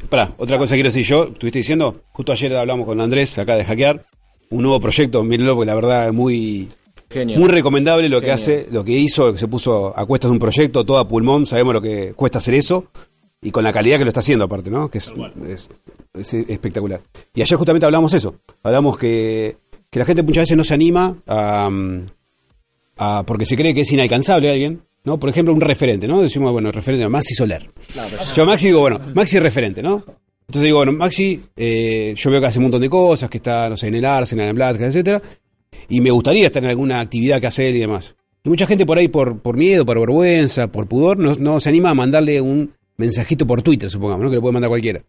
Pará, otra cosa que quiero decir yo, estuviste diciendo, justo ayer hablamos con Andrés acá de hackear, un nuevo proyecto, mírenlo, porque la verdad es muy, Genio. muy recomendable lo que hace, lo que hizo, que se puso a cuestas de un proyecto, todo a pulmón, sabemos lo que cuesta hacer eso, y con la calidad que lo está haciendo aparte, ¿no? Que es, es- es espectacular. Y ayer justamente hablamos eso, hablamos que, que la gente muchas veces no se anima a, a- porque se cree que es inalcanzable alguien, ¿no? Por ejemplo, un referente, ¿no? Decimos, bueno, referente, Maxi Soler. Yo a Maxi digo, bueno, Maxi es referente, ¿no? Entonces digo, bueno, Maxi, eh, yo veo que hace un montón de cosas, que está, no sé, en el Arsenal, en Black, etcétera, y me gustaría estar en alguna actividad que hace él y demás. Y mucha gente por ahí, por, por miedo, por vergüenza, por pudor, no, se anima a mandarle un mensajito por Twitter, supongamos, ¿no? Que lo puede mandar cualquiera.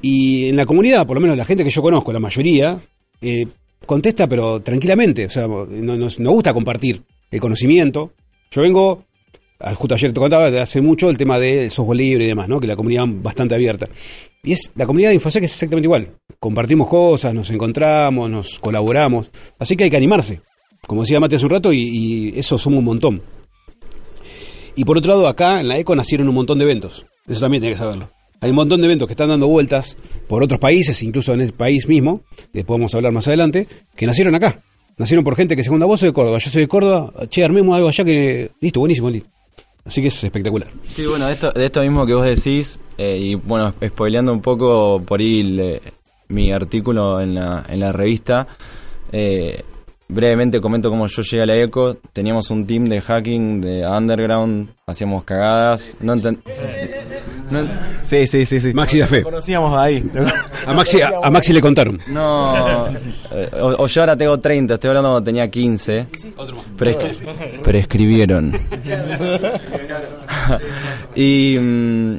Y en la comunidad, por lo menos la gente que yo conozco, la mayoría, eh, contesta, pero tranquilamente. O sea, no, nos, nos gusta compartir el conocimiento. Yo vengo, justo ayer te contaba, de hace mucho el tema del software libre y demás, ¿no? Que la comunidad bastante abierta. Y es la comunidad de Infosec es exactamente igual. Compartimos cosas, nos encontramos, nos colaboramos. Así que hay que animarse. Como decía Mate hace un rato, y, eso somos un montón. Y por otro lado, acá en la ECO nacieron un montón de eventos. Eso también tiene que saberlo. Hay un montón de eventos que están dando vueltas por otros países, incluso en el país mismo, que podemos hablar más adelante, que nacieron acá. Nacieron por gente que segunda voz soy de Córdoba, yo soy de Córdoba, che, armemos algo allá que... Listo, buenísimo, listo. Así que es espectacular. Sí, bueno, de esto, de esto mismo que vos decís, eh, y bueno, spoileando un poco por ahí le- mi artículo en la, en la revista, eh, brevemente comento cómo yo llegué a la ECO. Teníamos un team de hacking, de underground, hacíamos cagadas. No no Sí, sí, sí, sí. Maxi da fe. Lo conocíamos ahí. A Maxi, a, a Maxi le contaron. No, eh, o, o yo ahora tengo 30, estoy hablando cuando tenía 15. Pero, pero escribieron. y, mm,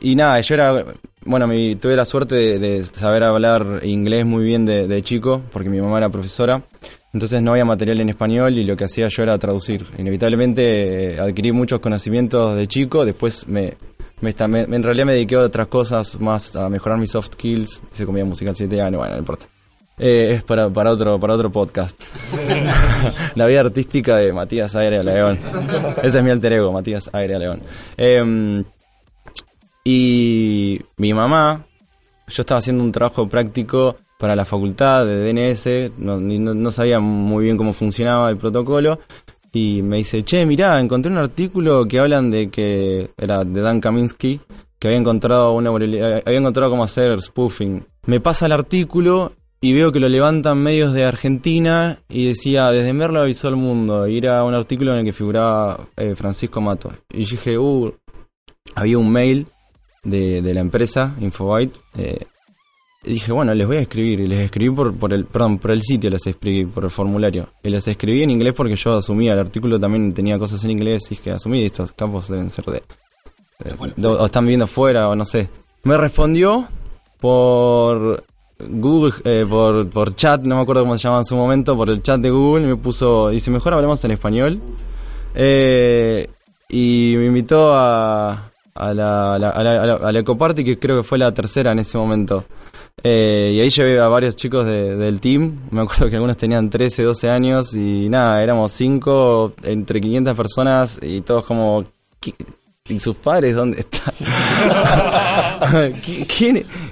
y nada, yo era, bueno, mi- tuve la suerte de, de saber hablar inglés muy bien de, de chico, porque mi mamá era profesora. Entonces no había material en español y lo que hacía yo era traducir. Inevitablemente eh, adquirí muchos conocimientos de chico, después me, me, esta- me- en realidad me dediqué a otras cosas, más a mejorar mis soft skills. Hice comida musical 7 años, bueno, no importa. Eh, es para, para otro para otro podcast. La vida artística de Matías Aire León. Ese es mi alter ego, Matías Aire León. Em, y mi mamá, yo estaba haciendo un trabajo práctico para la facultad de DNS, no, no- no sabía muy bien cómo funcionaba el protocolo, y me dice, che, mirá, encontré un artículo que hablan de que, era de Dan Kaminsky, que había encontrado una había encontrado cómo hacer spoofing. Me pasa el artículo y veo que lo levantan medios de Argentina y decía, desde Merlo avisó al mundo, y era un artículo en el que figuraba eh, Francisco Mato. Y dije, uh, había un mail de, de la empresa, Infobyte, eh, dije, bueno, les voy a escribir. Y les escribí por, por el, perdón, por el sitio les escribí, por el formulario. Y les escribí en inglés porque yo asumía, el artículo también tenía cosas en inglés y dije, asumí, estos campos deben ser de... de- de- o están viviendo fuera o no sé. Me respondió por Google, eh, por, por chat, no me acuerdo cómo se llamaba en su momento, por el chat de Google, me puso, dice, mejor hablemos en español. Eh, y me invitó a, a la, a la, a la, Ecoparty, que creo que fue la tercera en ese momento. Eh, y ahí llevé a varios chicos de- del team. Me acuerdo que algunos tenían 13, 12 años y nada, éramos cinco entre 500 personas y todos como... "¿Qui- ¿Y sus padres dónde están? ¿Qui-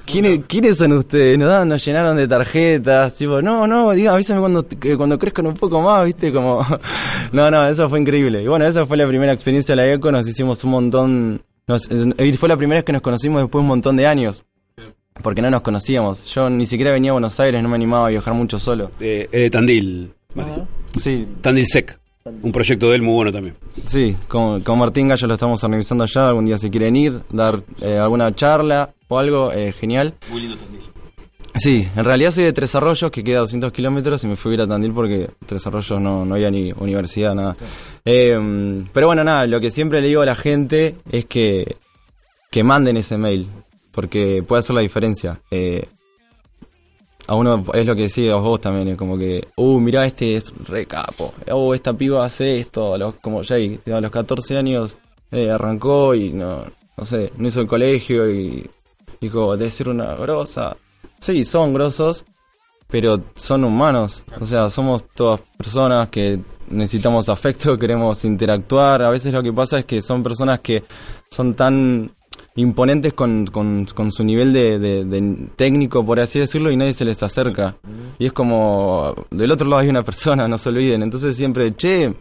¿Quiénes, quiénes, son ustedes? Nos, nos llenaron de tarjetas, tipo, no, no, diga, avísame cuando, cuando crezcan un poco más, viste, como... no, no, eso fue increíble. Y bueno, esa fue la primera experiencia de la ECO, nos hicimos un montón... Nos, y fue la primera vez que nos conocimos después de un montón de años. porque no nos conocíamos. Yo ni siquiera venía a Buenos Aires, no me animaba a viajar mucho solo. Eh, eh, Tandil. Sí, Tandil Sec. Un proyecto de él muy bueno también. sí, con, con Martín Gallo lo estamos organizando allá, algún día si quieren ir, dar eh, alguna charla o algo, eh, genial. Muy lindo Tandil. Sí, en realidad soy de Tres Arroyos, que queda a 200 kilómetros, y me fui a ir a Tandil porque Tres Arroyos no, no había ni universidad, nada. Eh, pero bueno, nada, lo que siempre le digo a la gente es que, que manden ese mail, porque puede hacer la diferencia. Eh, a uno es lo que decías vos también, es como que, uh, mirá, este es re capo, uh, esta piba hace esto, como Jay, a los 14 años eh, arrancó y no, no sé, no hizo el colegio y dijo, debe ser una grosa. Sí, son grosos, pero son humanos, o sea, somos todas personas que necesitamos afecto, queremos interactuar, a veces lo que pasa es que son personas que son tan imponentes con, con, con su nivel de, de- de técnico, por así decirlo, y nadie se les acerca. Y es como, del otro lado hay una persona, no se olviden. Entonces siempre, che,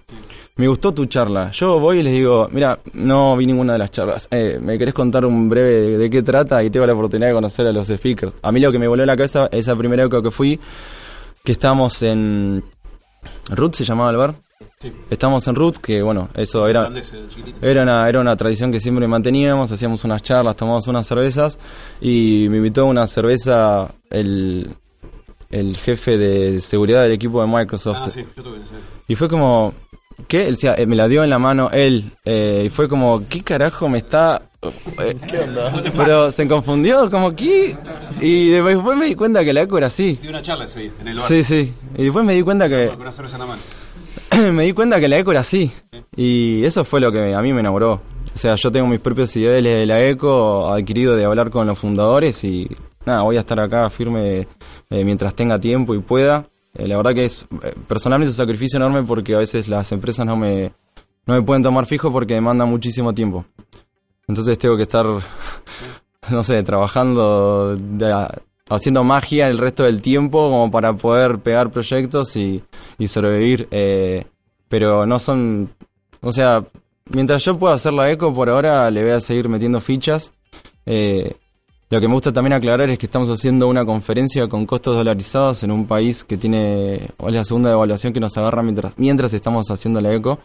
me gustó tu charla. Yo voy y les digo, mira, no vi ninguna de las charlas. Eh, ¿Me querés contar un breve de, de qué trata? Y tengo la oportunidad de conocer a los speakers. A mí lo que me voló la cabeza, esa primera época que fui, que estábamos en... Ruth se llamaba el bar. Estamos en Ruth, que bueno, eso era... Era una, era una tradición que siempre manteníamos, hacíamos unas charlas, tomábamos unas cervezas y me invitó a una cerveza el, el jefe de seguridad del equipo de Microsoft. Y fue como, ¿qué? Decía, eh, me la dio en la mano él. eh, y fue como, ¿qué carajo me está...? Eh, Pero se confundió, como, ¿qué? Y después me di cuenta que la eco era así. Una charla ese en el Sí, sí. Y después me di cuenta que una cerveza en la mano. me di cuenta que la eco era así. Y eso fue lo que a mí me enamoró. O sea, yo tengo mis propios ideales de la eco adquirido de hablar con los fundadores y nada, voy a estar acá firme eh, mientras tenga tiempo y pueda. Eh, la verdad que es eh, personalmente es un sacrificio enorme porque a veces las empresas no me, no me pueden tomar fijo porque demandan muchísimo tiempo. Entonces tengo que estar, no sé, trabajando, haciendo magia el resto del tiempo como para poder pegar proyectos y, sobrevivir. eh, pero no son, o sea, mientras yo pueda hacer la eco, por ahora le voy a seguir metiendo fichas. Eh, lo que me gusta también aclarar es que estamos haciendo una conferencia con costos dolarizados en un país que tiene, es la segunda devaluación que nos agarra mientras, mientras estamos haciendo la eco.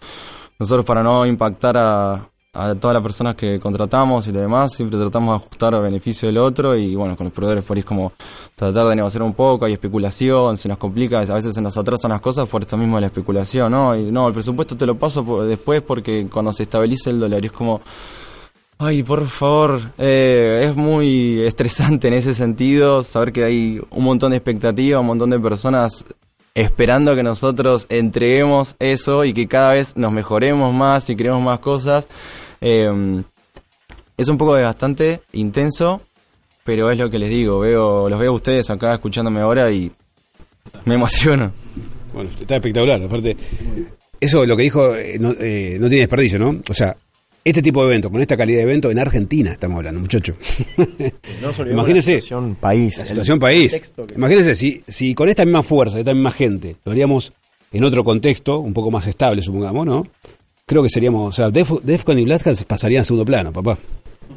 Nosotros para no impactar a, a todas las personas que contratamos y lo demás, siempre tratamos de ajustar a beneficio del otro y bueno, con los proveedores por ahí es como tratar de negociar un poco, hay especulación, se nos complica, a veces se nos atrasan las cosas por esto mismo de la especulación, ¿no? Y no, el presupuesto te lo paso por- después porque cuando se estabilice el dólar es como... Ay, por favor, eh, es muy estresante en ese sentido saber que hay un montón de expectativas, un montón de personas esperando que nosotros entreguemos eso y que cada vez nos mejoremos más y creemos más cosas. Eh, es un poco desgastante, intenso, pero es lo que les digo. Veo, los veo a ustedes acá escuchándome ahora y me emociono. Bueno, está espectacular. Aparte, eso lo que dijo eh, no, eh, no tiene desperdicio, ¿no? O sea, este tipo de evento, con esta calidad de evento en Argentina estamos hablando, muchacho. No la situación país. La el situación país. que- Imagínense, si, si con esta misma fuerza, esta misma gente, lo haríamos en otro contexto, un poco más estable, supongamos, ¿no? Creo que seríamos, o sea, Def- Defcon y Black pasarían a segundo plano, papá.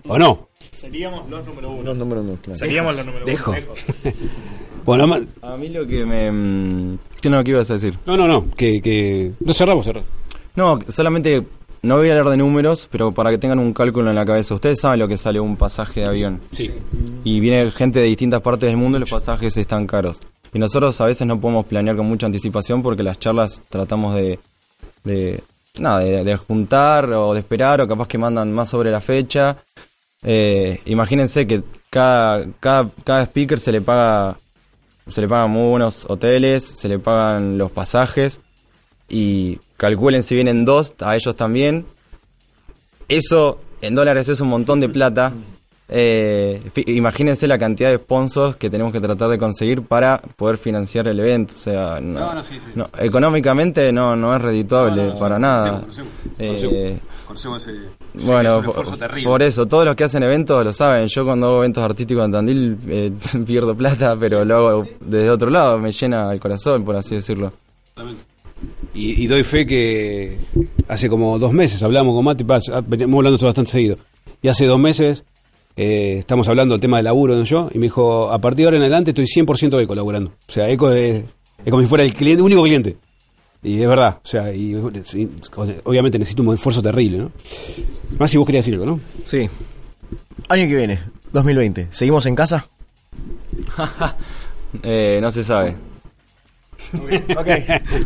¿O no? Seríamos los número uno. Los números no, claro. Seríamos los número Dejo. uno. lejos. Bueno, A mí lo que me... mm, ¿Qué no, qué ibas a decir? no, no, no, que, que... No cerramos, cerramos. No, solamente no voy a hablar de números, pero para que tengan un cálculo en la cabeza. Ustedes saben lo que sale un pasaje de avión. Sí. Y viene gente de distintas partes del mundo y los pasajes están caros. Y nosotros a veces no podemos planear con mucha anticipación porque las charlas tratamos de, de nada, de, juntar o de esperar o capaz que mandan más sobre la fecha. Eh, imagínense que cada, cada, cada speaker se le paga se le pagan muy buenos hoteles, se le pagan los pasajes y calculen si vienen dos, a ellos también. Eso en dólares es un montón de plata. Eh, imagínense la cantidad de sponsors que tenemos que tratar de conseguir para poder financiar el evento. O sea, no, No, no, sí, sí. no, económicamente no, no es redituable para nada. Conocemos, Eh, bueno, por, por eso, todos los que hacen eventos lo saben. Yo cuando hago eventos artísticos en Tandil eh, pierdo plata, pero lo hago desde otro lado, me llena el corazón, por así decirlo. Y, y doy fe que hace como dos meses hablamos con Mati, veníamos hablando bastante seguido. Y hace dos meses eh, estamos hablando del tema del laburo ¿no? yo, y me dijo, a partir de ahora en adelante estoy 100% eco laburando. O sea, eco es, es como si fuera el cliente, único cliente. Y es verdad, o sea, y, obviamente necesito un esfuerzo terrible, ¿no? Más si vos querías decir algo, ¿no? Sí. Año que viene, 2020. ¿Seguimos en casa? Eh, no se sabe. Ok.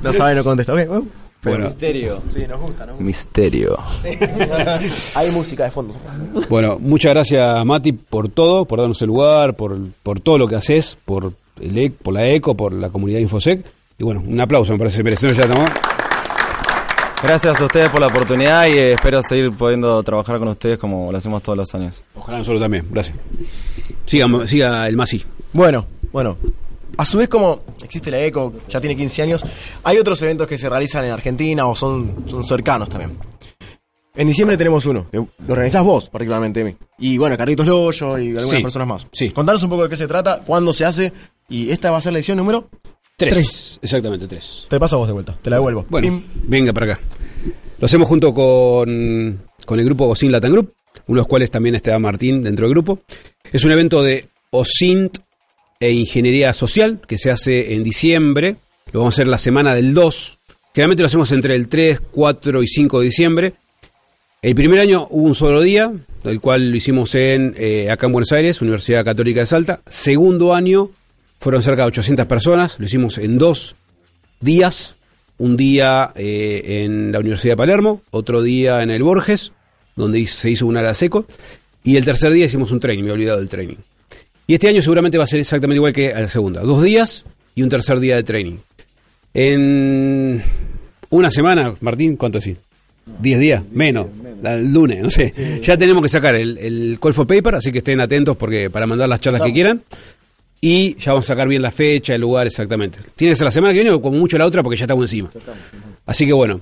No sabe, no contesta. Ok, bueno. Bueno, Misterio. Sí, nos gusta, nos Misterio. Hay música de fondo. bueno, muchas gracias Mati por todo, por darnos el lugar, por, por todo lo que haces, por, el, E- por la ECO, por la comunidad Infosec. Y bueno, un aplauso, me parece merecido ya, ¿no? Gracias a ustedes por la oportunidad y eh, espero seguir pudiendo trabajar con ustedes como lo hacemos todos los años. Ojalá nosotros también, gracias. Siga, siga el Masi. Bueno, bueno. A su vez, como existe la ECO, ya tiene 15 años, hay otros eventos que se realizan en Argentina o son, son cercanos también. En diciembre tenemos uno, que lo organizás vos, particularmente. Y bueno, Carlitos Loyo y algunas Sí, personas más. sí. Contanos un poco de qué se trata, cuándo se hace, y esta va a ser la edición número. Tres. Tres. Exactamente, tres. Te paso a vos de vuelta, te la devuelvo. Bueno, Pim. venga para acá. Lo hacemos junto con, con el grupo OSINT Latin Group, uno de los cuales también está Martín dentro del grupo. Es un evento de OSINT e Ingeniería Social que se hace en diciembre. Lo vamos a hacer la semana del 2. Generalmente lo hacemos entre el 3, 4 y 5 de diciembre. El primer año hubo un solo día, el cual lo hicimos en eh, acá en Buenos Aires, Universidad Católica de Salta. Segundo año fueron cerca de 800 personas, lo hicimos en dos días. Un día eh, en la Universidad de Palermo, otro día en el Borges, donde se hizo una a la seco. Y el tercer día hicimos un training, me he olvidado del training. Y este año seguramente va a ser exactamente igual que la segunda. Dos días y un tercer día de training. En una semana, Martín, ¿cuánto así? ¿Diez días? Menos. La- El lunes, no sé. Ya tenemos que sacar el, el call for paper, así que estén atentos porque para mandar las charlas que quieran. Y ya vamos a sacar bien la fecha, el lugar exactamente. Tiene que ser la semana que viene o como mucho la otra porque ya estamos encima. Así que bueno.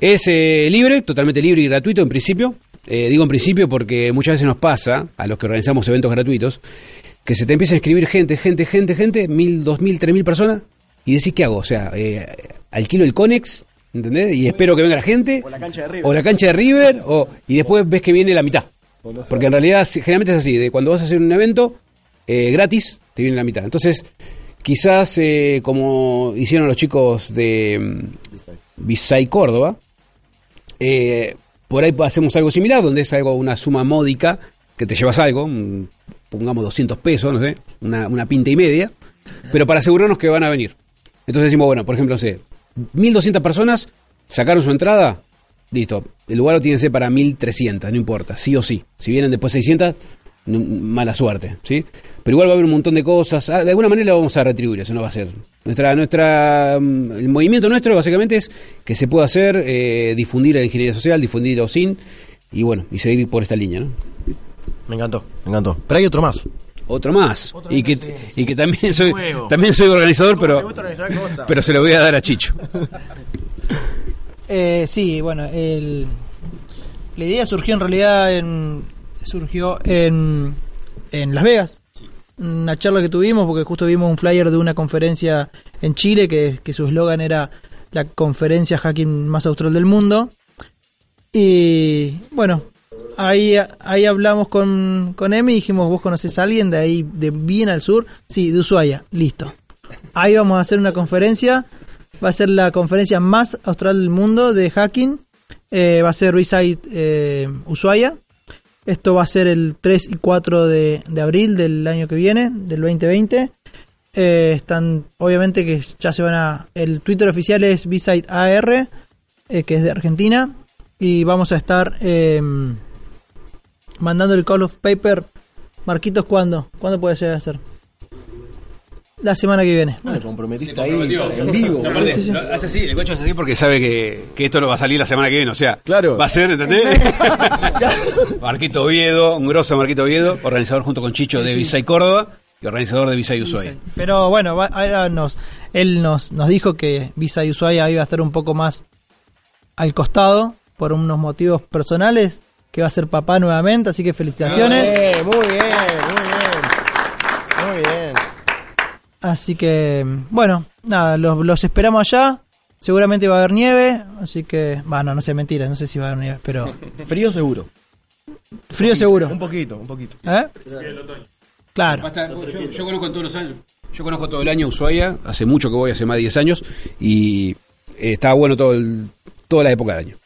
Es eh, libre, totalmente libre y gratuito en principio. Eh, digo en principio porque muchas veces nos pasa, a los que organizamos eventos gratuitos, que se te empieza a escribir gente, gente, gente, gente, mil, dos mil, tres mil personas, y decís, ¿qué hago? O sea, eh, alquilo el Conex, ¿entendés? Y espero que venga la gente. O la cancha de River. O la cancha de River, o, y después ves que viene la mitad. Porque en realidad generalmente es así, de cuando vas a hacer un evento eh, gratis, te viene la mitad. Entonces, quizás eh, como hicieron los chicos de mm, Visay Córdoba, eh, por ahí hacemos algo similar, donde es algo, una suma módica, que te llevas algo, pongamos 200 pesos, no sé, una, una pinta y media, pero para asegurarnos que van a venir. Entonces decimos, bueno, por ejemplo, no sé, 1200 personas sacaron su entrada, listo, el lugar lo tiene que ser para 1300, no importa, sí o sí. Si vienen después 600, mala suerte, ¿sí? Pero igual va a haber un montón de cosas, ah, de alguna manera lo vamos a retribuir, eso no va a ser. Nuestra, nuestra, mm, el movimiento nuestro básicamente es que se pueda hacer, eh, difundir la ingeniería social, difundir OSIN y bueno, y seguir por esta línea, ¿no? Me encantó, me encantó. Pero hay otro más. Otro más. Otro y que, sí, y que también soy, Nuevo. también soy organizador, ¿Cómo te pero, gusta organizar pero se lo voy a dar a Chicho. Eh, sí, bueno, el, la idea surgió en realidad en, surgió en, en Las Vegas. Una charla que tuvimos porque justo vimos un flyer de una conferencia en Chile que, que su eslogan era la conferencia hacking más austral del mundo. Y bueno, ahí, ahí hablamos con, con Emi y dijimos, ¿vos conocés a alguien de ahí, de bien al sur? Sí, de Ushuaia, listo. Ahí vamos a hacer una conferencia. Va a ser la conferencia más austral del mundo de hacking. Eh, va a ser Reside eh, Ushuaia. Esto va a ser el 3 y 4 de, de abril del año que viene, del 2020. Eh, están, obviamente que ya se van a... El Twitter oficial es B-Side AR, eh, que es de Argentina. Y vamos a estar eh, mandando el Call of Paper. Marquitos, ¿cuándo? ¿Cuándo puede ser? La semana que viene. Me comprometiste ahí en vivo. No, aparte, lo hace así, el coche hace así porque sabe que, que esto no va a salir la semana que viene. O sea, Claro. va a ser, ¿entendés? Marquito Oviedo, un grosso Marquito Oviedo, organizador junto con Chicho de Visay Córdoba y organizador de Visay Ushuaia. Pero bueno, va- ahora nos, él nos, nos dijo que Visa y Ushuaia iba a estar un poco más al costado por unos motivos personales, que va a ser papá nuevamente, así que felicitaciones. Eh, muy bien, muy bien. Muy bien. Así que, bueno, nada, los, los esperamos allá. Seguramente va a haber nieve, así que, bueno, no sé, mentira, no sé si va a haber nieve, pero Frío seguro. Frío seguro. Un poquito, un poquito. ¿Eh? Claro. Yo, yo conozco todos los años. Yo conozco todo el año Ushuaia, hace mucho que voy, hace más de 10 años, y eh, está bueno todo el- toda la época del año.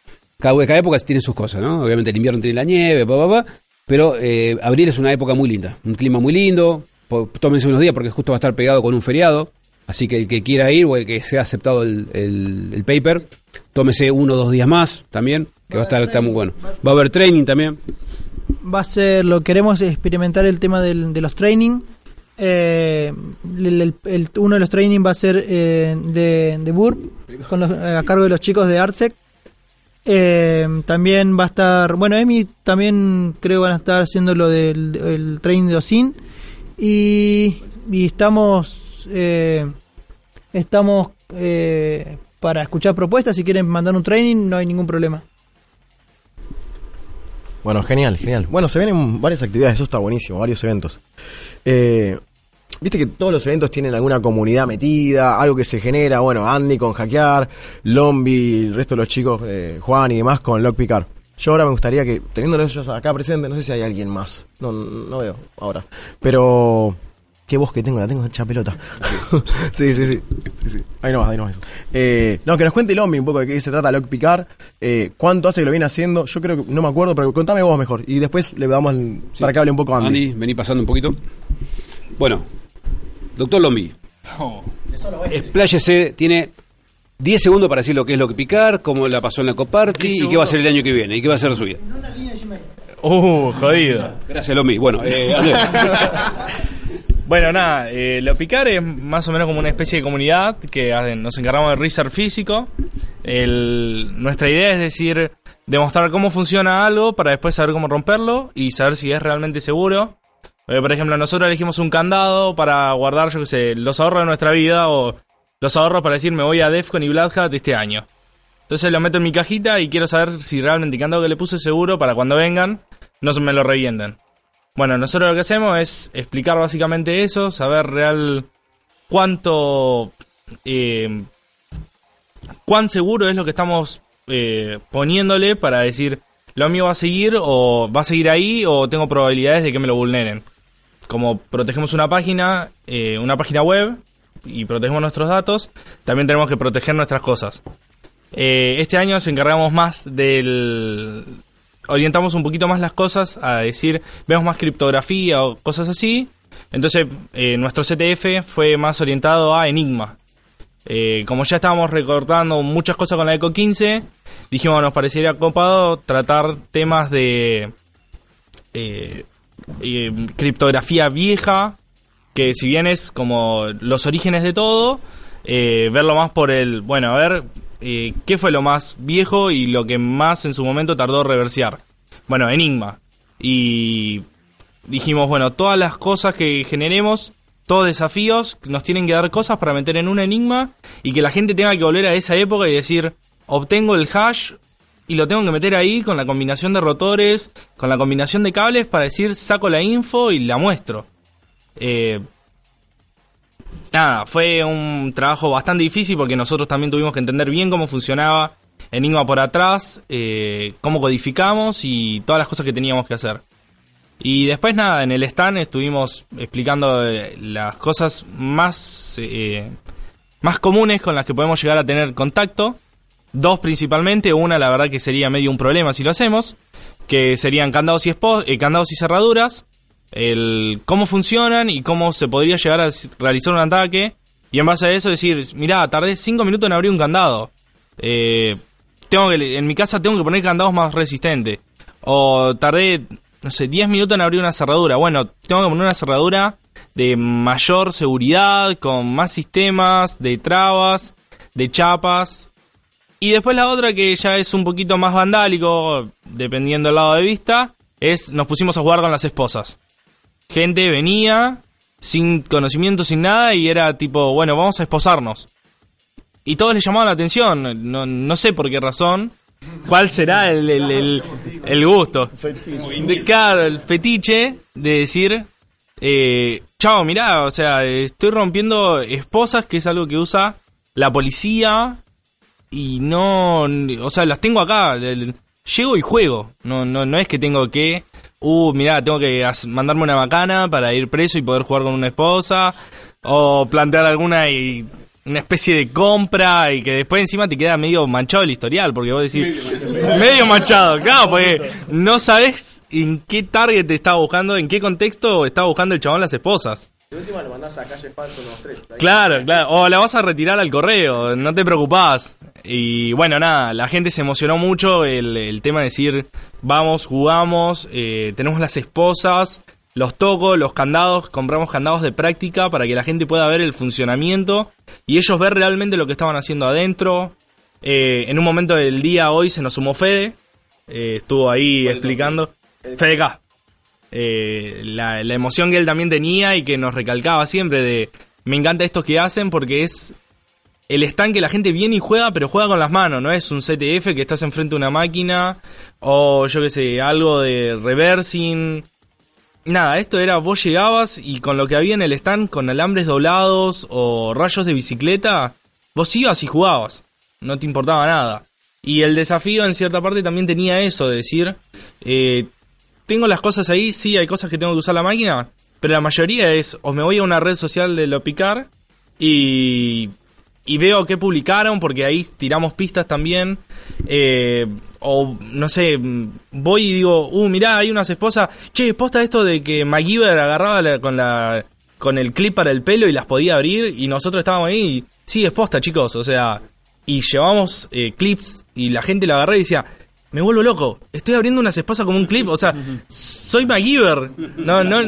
Cada, cada época tiene sus cosas, ¿no? Obviamente el invierno tiene la nieve, pa, pa, pa, pero eh, abril es una época muy linda, un clima muy lindo, tómense unos días porque justo va a estar pegado con un feriado, así que el que quiera ir o el que sea aceptado el, el- el paper, tómese uno o dos días más también, que va a estar está muy bueno. Va a haber training también. va a ser, lo queremos experimentar el tema del- de los training. Eh, el- el- el- uno de los training va a ser eh, de, de Burp, con los- eh, a cargo de los chicos de Artsec. Eh, también va a estar, bueno, Emi también creo van a estar haciendo lo del el training de OSIN. Y, estamos, eh, estamos eh, para escuchar propuestas. Si quieren mandar un training, no hay ningún problema. Bueno, genial, genial. Bueno, se vienen varias actividades, eso está buenísimo, varios eventos. Eh, Viste que todos los eventos tienen alguna comunidad metida, algo que se genera, bueno, Andy con hackear, Lombi, el resto de los chicos, eh, Juan y demás con Lockpicar. Yo ahora me gustaría que, teniéndolos ellos acá presentes, no sé si hay alguien más, no, no veo ahora, pero... Qué voz que tengo, la tengo hecha pelota. sí, sí, sí, sí, sí. Ahí nomás, ahí nomás. Eh, no, que nos cuente Lombi un poco de qué se trata Lockpicar, eh, cuánto hace que lo viene haciendo, yo creo que, no me acuerdo, pero contame vos mejor, y después le damos el- para que hable un poco Andy. Andy, vení pasando un poquito. Bueno, doctor Lombi, expláyese, tiene 10 segundos para decir lo que es lo que picar, cómo la pasó en la Coparty y qué va a ser el año que viene y qué va a ser de su vida. Uh, jodido. Gracias, Lombi. Bueno, eh, Andrés. Bueno, nada, eh, lo picar es más o menos como una especie de comunidad que hacen- nos encargamos de research físico. El- nuestra idea es decir, demostrar cómo funciona algo para después saber cómo romperlo y saber si es realmente seguro. Eh, por ejemplo, nosotros elegimos un candado para guardar, yo qué sé, los ahorros de nuestra vida o los ahorros para decir me voy a Defcon y Black Hat este año. Entonces lo meto en mi cajita y quiero saber si realmente candado que le puse seguro para cuando vengan no me lo revienten. Bueno, nosotros lo que hacemos es explicar básicamente eso, saber real cuánto, eh, cuán seguro es lo que estamos eh, poniéndole para decir lo mío va a seguir o va a seguir ahí o tengo probabilidades de que me lo vulneren. Como protegemos una página, eh, una página web y protegemos nuestros datos, también tenemos que proteger nuestras cosas. Eh, este año nos encargamos más del... Orientamos un poquito más las cosas a decir, vemos más criptografía o cosas así. Entonces, eh, nuestro CTF fue más orientado a Enigma. Eh, como ya estábamos recortando muchas cosas con la Eco 15, dijimos nos parecería copado tratar temas de eh, criptografía vieja, que si bien es como los orígenes de todo, eh, verlo más por el, bueno, a ver, eh, qué fue lo más viejo y lo que más en su momento tardó reversear. Bueno, Enigma. Y dijimos, bueno, todas las cosas que generemos, todos desafíos, nos tienen que dar cosas para meter en un enigma y que la gente tenga que volver a esa época y decir, obtengo el hash y lo tengo que meter ahí con la combinación de rotores, con la combinación de cables para decir, saco la info y la muestro. Eh, nada, fue un trabajo bastante difícil porque nosotros también tuvimos que entender bien cómo funcionaba Enigma por atrás, eh, cómo codificamos y todas las cosas que teníamos que hacer. Y después nada, en el stand estuvimos explicando eh, las cosas más, más comunes con las que podemos llegar a tener contacto. Dos principalmente, una la verdad que sería medio un problema si lo hacemos, que serían candados y, candados y cerraduras, el cómo funcionan y cómo se podría llegar a realizar un ataque. Y en base a eso decir, mirá, tardé 5 minutos en abrir un candado. Eh, tengo en mi casa tengo que poner candados más resistentes. O tardé, no sé, 10 minutos en abrir una cerradura. Bueno, tengo que poner una cerradura de mayor seguridad, con más sistemas, de trabas, de chapas. Y después la otra que ya es un poquito más vandálico, dependiendo del lado de vista, es nos pusimos a jugar con las esposas. Gente venía sin conocimiento, sin nada, y era tipo, bueno, vamos a esposarnos. Y todos le llamaban la atención, no, no sé por qué razón. ¿Cuál será el, el, el- el gusto? De, claro, el fetiche de decir, eh, chao, mirá, o sea, estoy rompiendo esposas, que es algo que usa la policía, y no, o sea, las tengo acá, llego y juego, no, no, no es que tengo que uh, mirá, tengo que mandarme una bacana para ir preso y poder jugar con una esposa, o plantear alguna y una especie de compra y que después encima te queda medio manchado el historial, porque vos decís, medio manchado, claro, porque no sabes en qué target te estaba buscando, en qué contexto estaba buscando el chabón las esposas. De última lo mandás a calle falso. Claro, claro. O la vas a retirar al correo, no te preocupás. Y bueno, nada, la gente se emocionó mucho el, el tema de decir, vamos, jugamos, eh, tenemos las esposas, los tocos, los candados, compramos candados de práctica para que la gente pueda ver el funcionamiento y ellos ver realmente lo que estaban haciendo adentro. Eh, en un momento del día hoy se nos sumó Fede, eh, estuvo ahí explicando. Fede K eh, la, emoción que él también tenía y que nos recalcaba siempre de me encanta esto que hacen porque es el stand que la gente viene y juega pero juega con las manos, no es un CTF que estás enfrente de una máquina o yo que sé, algo de reversing. Nada, esto era vos llegabas y con lo que había en el stand, con alambres doblados o rayos de bicicleta, vos ibas y jugabas, no te importaba nada. Y el desafío en cierta parte también tenía eso, de decir, eh, tengo las cosas ahí, sí, hay cosas que tengo que usar la máquina, pero la mayoría es o me voy a una red social de lo picar y, y veo qué publicaron, porque ahí tiramos pistas también, eh, o no sé, voy y digo, uh, mirá, hay unas esposas, che, posta esto de que MacGyver agarraba la- con la con el clip para el pelo y las podía abrir y nosotros estábamos ahí y sí, es posta, chicos, o sea, y llevamos eh, clips y la gente lo agarré y decía, me vuelvo loco, estoy abriendo unas esposas como un clip, o sea, soy MacGyver. No, no,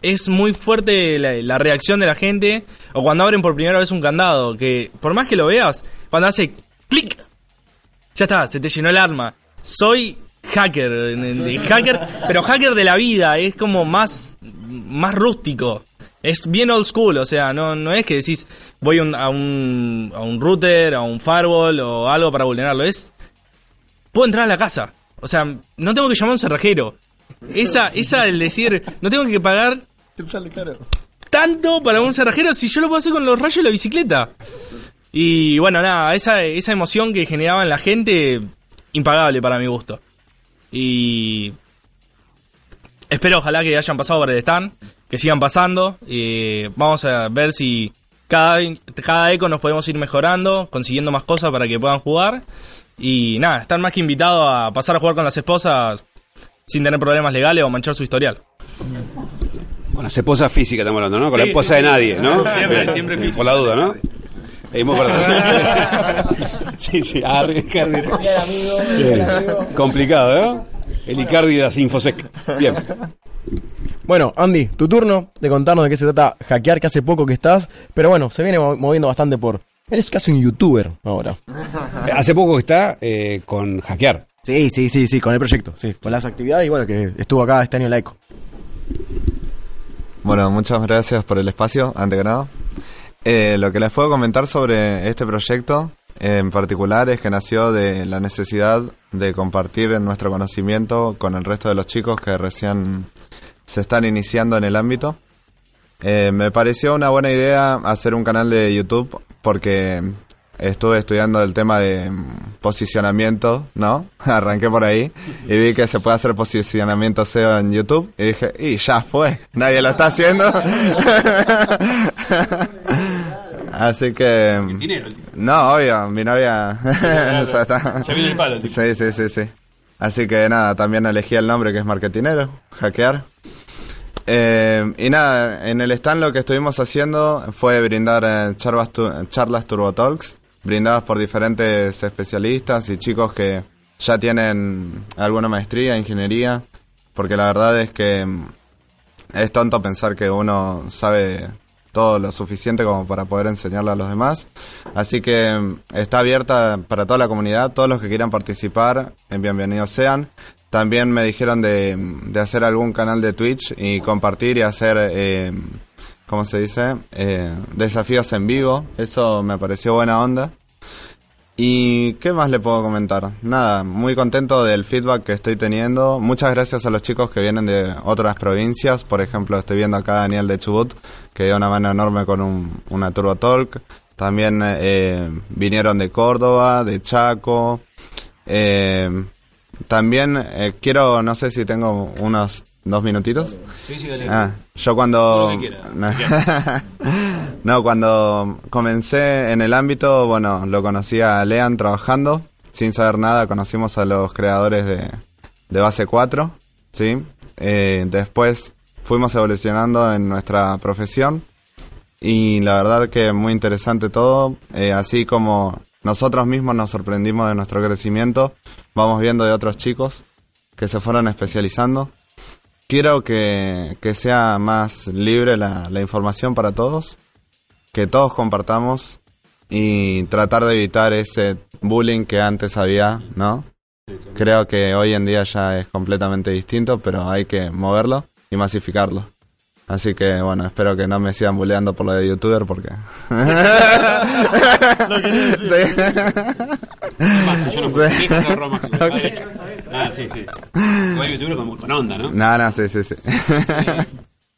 es muy fuerte la, reacción de la gente, o cuando abren por primera vez un candado, que por más que lo veas, cuando hace clic, ya está, se te llenó el arma. Soy hacker, hacker, pero hacker de la vida, es como más, más rústico. Es bien old school, o sea, no, no es que decís voy a, un, a un router, a un firewall o algo para vulnerarlo, es puedo entrar a la casa. O sea, no tengo que llamar a un cerrajero. Esa, esa el decir, no tengo que pagar tanto para un cerrajero si yo lo puedo hacer con los rayos de la bicicleta. Y bueno, nada, esa, esa emoción que generaba en la gente, impagable para mi gusto. Y espero ojalá que hayan pasado por el stand, que sigan pasando. Y vamos a ver si cada, cada eco nos podemos ir mejorando, consiguiendo más cosas para que puedan jugar. Y nada, están más que invitados a pasar a jugar con las esposas sin tener problemas legales o manchar su historial. Con las esposas físicas estamos hablando, ¿no? Con la esposa sí, de nadie, ¿no? Siempre, Bien, siempre física. Por la duda, ¿no? Seguimos para Sí, sí, ah, Ricardi. Bien. Complicado, ¿no? El Icardi de las Infosec. Bien. Bueno, Andy, tu turno de contarnos de qué se trata hackear, que hace poco que estás, pero bueno, se viene mo- moviendo bastante por... Eres casi un youtuber ahora. Hace poco que está eh, con hackear. Sí, sí, sí, sí, con el proyecto, sí, con las actividades y bueno, que estuvo acá este año en la ECO. Bueno, muchas gracias por el espacio, ante que nada. Eh, lo que les puedo comentar sobre este proyecto en particular es que nació de la necesidad de compartir nuestro conocimiento con el resto de los chicos que recién se están iniciando en el ámbito. Eh, me pareció una buena idea hacer un canal de YouTube porque estuve estudiando el tema de posicionamiento, ¿no? Arranqué por ahí y vi que se puede hacer posicionamiento SEO en YouTube y dije, y ya fue, nadie lo está haciendo. Así que... No, obvio, mi novia... ya está. Ya viene el palo. Sí, sí, sí, sí. Así que nada, también elegí el nombre que es marketinero, hackear. Eh, y nada, en el stand lo que estuvimos haciendo fue brindar eh, charlas, tu- charlas Turbo Talks, brindadas por diferentes especialistas y chicos que ya tienen alguna maestría, ingeniería, porque la verdad es que mm, es tonto pensar que uno sabe todo lo suficiente como para poder enseñarle a los demás. Así que mm, está abierta para toda la comunidad, todos los que quieran participar, eh, bienvenidos sean. También me dijeron de, de hacer algún canal de Twitch y compartir y hacer, eh, ¿cómo se dice? Eh, desafíos en vivo. Eso me pareció buena onda. ¿Y qué más le puedo comentar? Nada, muy contento del feedback que estoy teniendo. Muchas gracias a los chicos que vienen de otras provincias. Por ejemplo, estoy viendo acá a Daniel de Chubut, que dio una mano enorme con un, una Turbo Talk. También eh, vinieron de Córdoba, de Chaco. Eh, también eh, quiero, no sé si tengo unos dos minutitos. Sí, sí, dale. Ah, yo cuando... No, cuando comencé en el ámbito, bueno, lo conocí a Lean trabajando, sin saber nada, conocimos a los creadores de, de Base 4, ¿sí? Eh, después fuimos evolucionando en nuestra profesión y la verdad que muy interesante todo, eh, así como nosotros mismos nos sorprendimos de nuestro crecimiento, vamos viendo de otros chicos que se fueron especializando. Quiero que, que sea más libre la, la información para todos, que todos compartamos y tratar de evitar ese bullying que antes había, ¿no? Creo que hoy en día ya es completamente distinto, pero hay que moverlo y masificarlo. Así que bueno, espero que no me sigan bulleando por lo de youtuber porque... Yo no Sí. Roma, que mi padre- Ah, sí, sí. Igual con, con onda, ¿no? No, no, sí, sí, sí.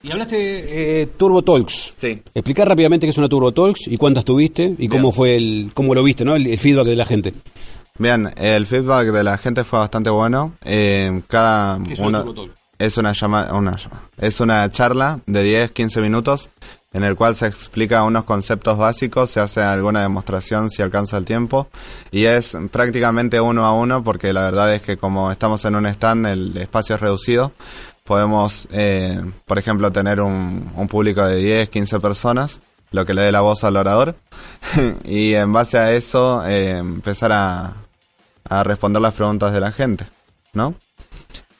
Y hablaste eh, Turbo Talks. Sí. Explicar rápidamente qué es una Turbo Talks y cuántas tuviste y cómo Bien. fue el, cómo lo viste, ¿no? El, el feedback de la gente. Bien, el feedback de la gente fue bastante bueno. Eh, cada ¿Qué es una uno Turbo Talk? es una llama, una es una charla de 10, 15 minutos en el cual se explica unos conceptos básicos, se hace alguna demostración si alcanza el tiempo y es prácticamente uno a uno porque la verdad es que como estamos en un stand el espacio es reducido, podemos eh, por ejemplo tener un, público de 10, 15 personas, lo que le dé la voz al orador y en base a eso eh, empezar a responder las preguntas de la gente, ¿no?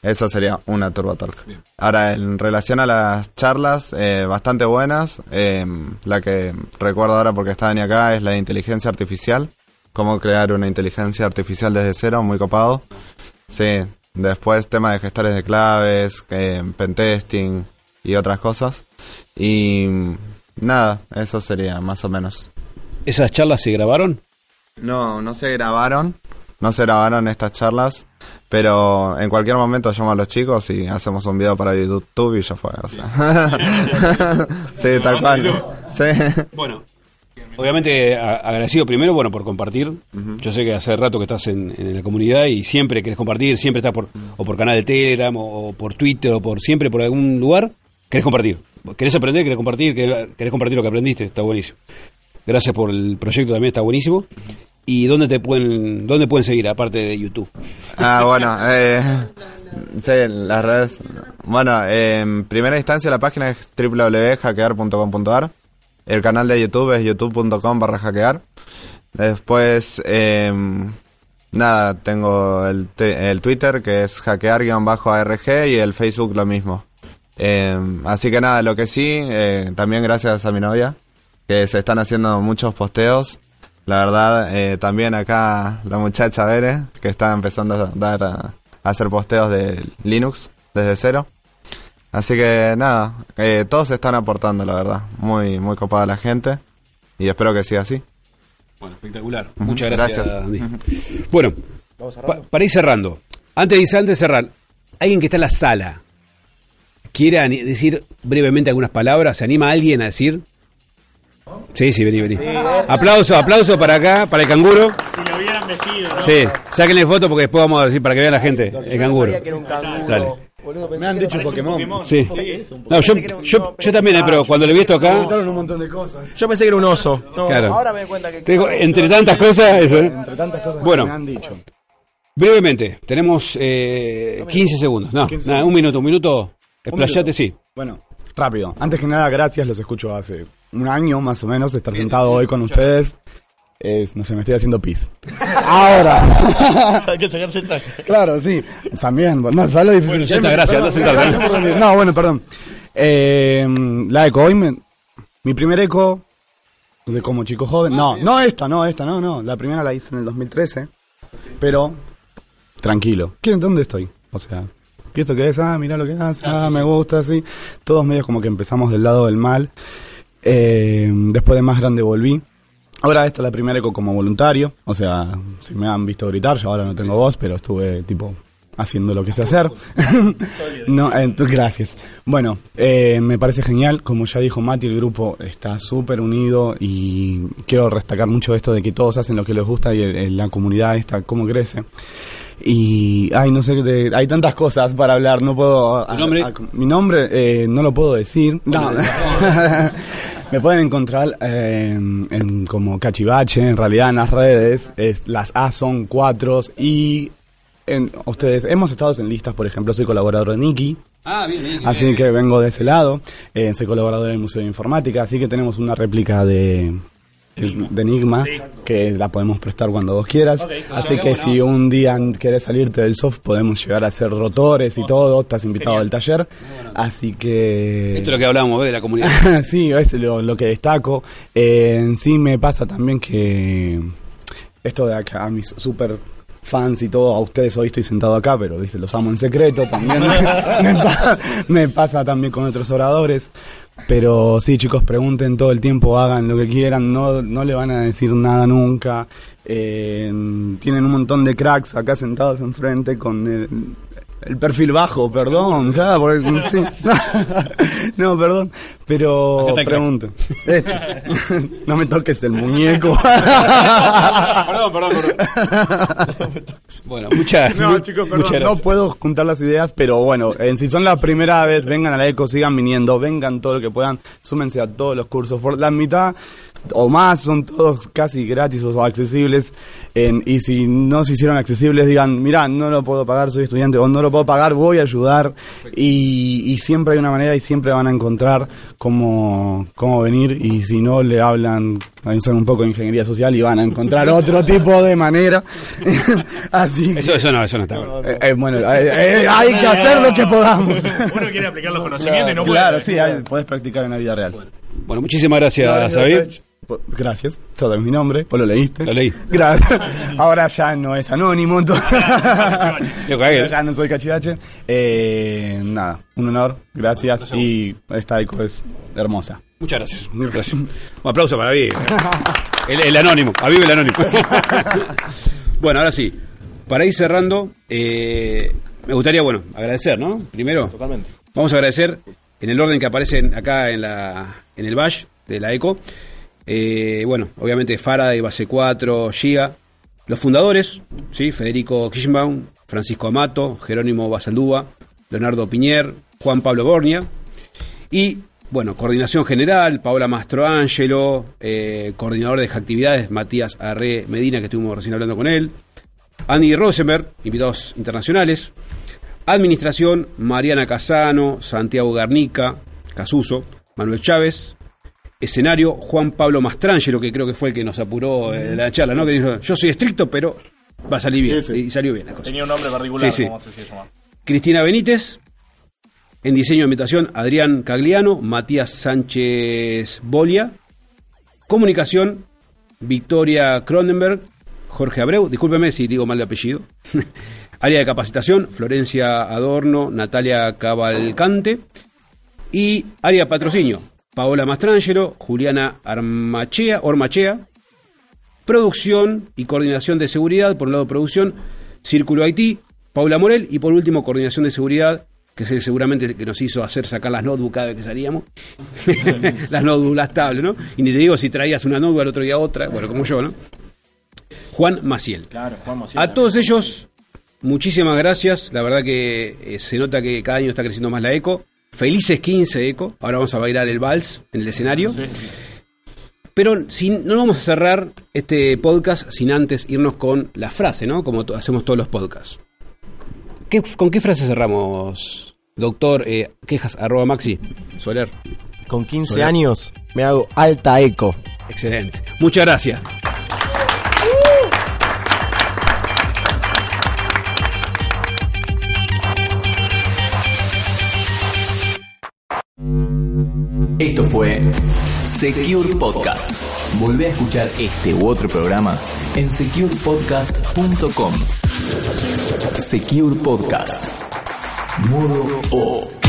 Eso sería una Turbo Talk. Ahora, en relación a las charlas, eh, bastante buenas. eh, la que recuerdo ahora porque estaba ni acá es la de inteligencia artificial. Cómo crear una inteligencia artificial desde cero, muy copado. Sí, después tema de gestores de claves, eh, pentesting y otras cosas. Y nada, eso sería más o menos. ¿Esas charlas se grabaron? No, no se grabaron. No se grabaron estas charlas. Pero en cualquier momento llamo a los chicos y hacemos un video para YouTube y ya fue. O sea. sí, tal cual. Sí. Bueno, obviamente a- agradecido primero, bueno, por compartir. Yo sé que hace rato que estás en, en la comunidad y siempre querés compartir, siempre estás por, o por canal de Telegram, o, o por Twitter, o por siempre por algún lugar, querés compartir. Querés aprender, querés compartir, querés, querés compartir lo que aprendiste, está buenísimo. Gracias por el proyecto también, está buenísimo. ¿Y dónde te pueden, dónde pueden seguir, aparte de YouTube? Ah, bueno, eh, sí, las redes. Bueno, en primera instancia la página es www.hackear.com.ar. El canal de YouTube es youtube.com barra hackear. Después, eh, nada, tengo el, el Twitter que es hackear-arg y el Facebook lo mismo. Eh, así que nada, lo que sí, eh, también gracias a mi novia, que se están haciendo muchos posteos. La verdad, eh, también acá la muchacha Bere, que está empezando a dar a, a hacer posteos de Linux desde cero. Así que nada, eh, todos están aportando, la verdad. Muy, muy copada la gente. Y espero que siga así. Bueno, espectacular. Muchas gracias, gracias. Andy. Bueno, pa- para ir cerrando. Antes de, antes de cerrar, alguien que está en la sala, ¿quiere decir brevemente algunas palabras? ¿Se anima alguien a decir? Sí, sí, vení, vení. Aplauso, aplauso para acá, para el canguro. Si lo hubieran vestido, ¿no? Sí, sáquenle foto porque después vamos a decir para que vea la gente. El canguro. Dale. Me han dicho Pokémon. Sí. No, yo, yo, yo también, eh, pero cuando le vi esto acá, un montón de cosas. Yo pensé que era un oso. No, Claro. Ahora me doy cuenta que. te digo, entre tantas cosas, eso, ¿eh? Entre tantas cosas Bueno. que me han dicho. Brevemente, tenemos eh, 15 segundos. No, 15 nada, un minuto, un minuto. Explayate, sí. Bueno, rápido. Antes que nada, gracias. Los escucho hace un año más o menos de estar sentado hoy con ustedes. Es, no sé, me estoy haciendo pis. Ahora. Hay que sacarte el traje. claro, sí. También. No, ¿sabes lo difícil? Bueno, ya está, gracias, por venir. No, bueno, perdón. Eh, la eco. Hoy me- mi primer eco de como chico joven. No, no esta, no esta, no, no. La primera la hice en el 2013. Pero, tranquilo. ¿Quién, ¿Dónde estoy? O sea, ¿y esto qué es? Ah, mira lo que hace. Ah, me gusta, así. Todos medios como que empezamos del lado del mal. Eh, después de más grande volví. Ahora esta es la primera eco como voluntario. O sea, si me han visto gritar, yo ahora no tengo voz, pero estuve tipo haciendo lo que sé hacer. no, eh, gracias. Bueno, eh, me parece genial. Como ya dijo Mati, el grupo está súper unido y quiero destacar mucho esto de que todos hacen lo que les gusta y el- el- la comunidad está cómo crece. Y, ay, no sé, de- hay tantas cosas para hablar, no puedo... ¿Tu nombre? a- a- mi nombre eh, no lo puedo decir. No. Me pueden encontrar eh, en, como cachivache, en realidad en las redes, es, las A son cuatro y en, ustedes, hemos estado en listas, por ejemplo, soy colaborador de Niki, Ah, bien, bien. Así que vengo de ese lado. Eh, soy colaborador del Museo de Informática, así que tenemos una réplica de, de Enigma que la podemos prestar cuando vos quieras. así que si un día querés salirte del soft, podemos llegar a hacer rotores y todo. Estás invitado al taller. Así que. Esto es lo que hablábamos de la comunidad. sí, es lo, lo que destaco. Eh, en sí me pasa también que esto de acá, a mis super fans y todo, a ustedes hoy estoy sentado acá, pero ¿viste? los amo en secreto también. me, pa- me pasa también con otros oradores. Pero sí, chicos, pregunten todo el tiempo, hagan lo que quieran, no, no le van a decir nada nunca. Eh, tienen un montón de cracks acá sentados enfrente con el, el perfil bajo, perdón, claro, porque, sí. no, perdón, pero pregunten. Este. no me toques el muñeco. perdón, perdón, perdón. Bueno, muchas No, chicos, perdón, muchas no puedo juntar las ideas, pero bueno, en si son la primera vez, vengan a la ECO, sigan viniendo, vengan todo lo que puedan, súmense a todos los cursos. Por la mitad o más son todos casi gratis o accesibles. en- y si no se hicieron accesibles, digan, mira, no lo puedo pagar, soy estudiante, o no lo puedo pagar, voy a ayudar. Y, y siempre hay una manera y siempre van a encontrar cómo, cómo venir. Y si no, le hablan, son un poco de ingeniería social y van a encontrar otro tipo de manera. Así que- Eso, eso no, eso no está bueno. eh, eh, bueno, eh, eh, hay que hacer lo que podamos. Uno quiere aplicar los conocimientos y no puede. Claro, sí, hay- podés practicar en la vida real. Bueno, muchísimas gracias, David. Gracias, sabes mi nombre, vos lo leíste. Lo leí. Gracias. Ahora ya no es anónimo, entonces. Ya no soy cachivache. Eh, nada, un honor, gracias. Y esta eco es hermosa. Muchas gracias. Gracias. Un aplauso para Vive. El, el anónimo, a Vive el anónimo. bueno, ahora sí. Para ir cerrando, eh, me gustaría, bueno, agradecer, ¿no? Primero, Totalmente. vamos a agradecer en el orden que aparecen acá en la en el bash de la ECO. Eh, bueno, obviamente Faraday, Base 4, Giga, los fundadores, ¿sí? Federico Kirschenbaum, Francisco Amato, Jerónimo Basaldúa, Leonardo Piñer, Juan Pablo Bornia, y bueno, coordinación general, Paola Mastroangelo, eh, coordinador de actividades, Matías Arre Medina, que estuvimos recién hablando con él, Andy Rosenberg, invitados internacionales, administración, Mariana Casano, Santiago Garnica, Casuso, Manuel Chávez, escenario, Juan Pablo Mastrangelo, que creo que fue el que nos apuró eh, la charla, ¿no? Que dijo, yo soy estricto, pero va a salir bien, y salió bien la cosa. Tenía un nombre particular, Sí, como se. Cristina Benítez. En diseño de ambientación, Adrián Cagliano, Matías Sánchez Bolia. Comunicación, Victoria Cronenberg, Jorge Abreu. Discúlpeme si digo mal de apellido. Área de capacitación, Florencia Adorno, Natalia Cavalcante. Y área patrocinio, Paola Mastrangelo, Juliana Armachea, Ormachea. Producción y coordinación de seguridad, por un lado producción, Círculo Haití, Paula Morel y por último coordinación de seguridad, que es el seguramente el que nos hizo hacer sacar las notebooks cada vez que salíamos. las notebooks, las tablets, ¿no? Y ni te digo si traías una notebook al otro día otra, bueno, como yo, ¿no? Juan Maciel. Claro, Juan A todos ellos, muchísimas gracias. La verdad que eh, se nota que cada año está creciendo más la ECO. Felices 15 ECO. Ahora vamos a bailar el vals en el escenario. Pero sin, no vamos a cerrar este podcast sin antes irnos con la frase, ¿no? Como hacemos todos los podcasts. ¿Qué- ¿Con qué frase cerramos, doctor eh, quejas arroba maxi? Soler. Con 15 Soler. años me hago alta eco. Excelente. Muchas gracias. Esto fue Secure Podcast. Volvé a escuchar este u otro programa en securepodcast.com. Secure Podcast. Modo off.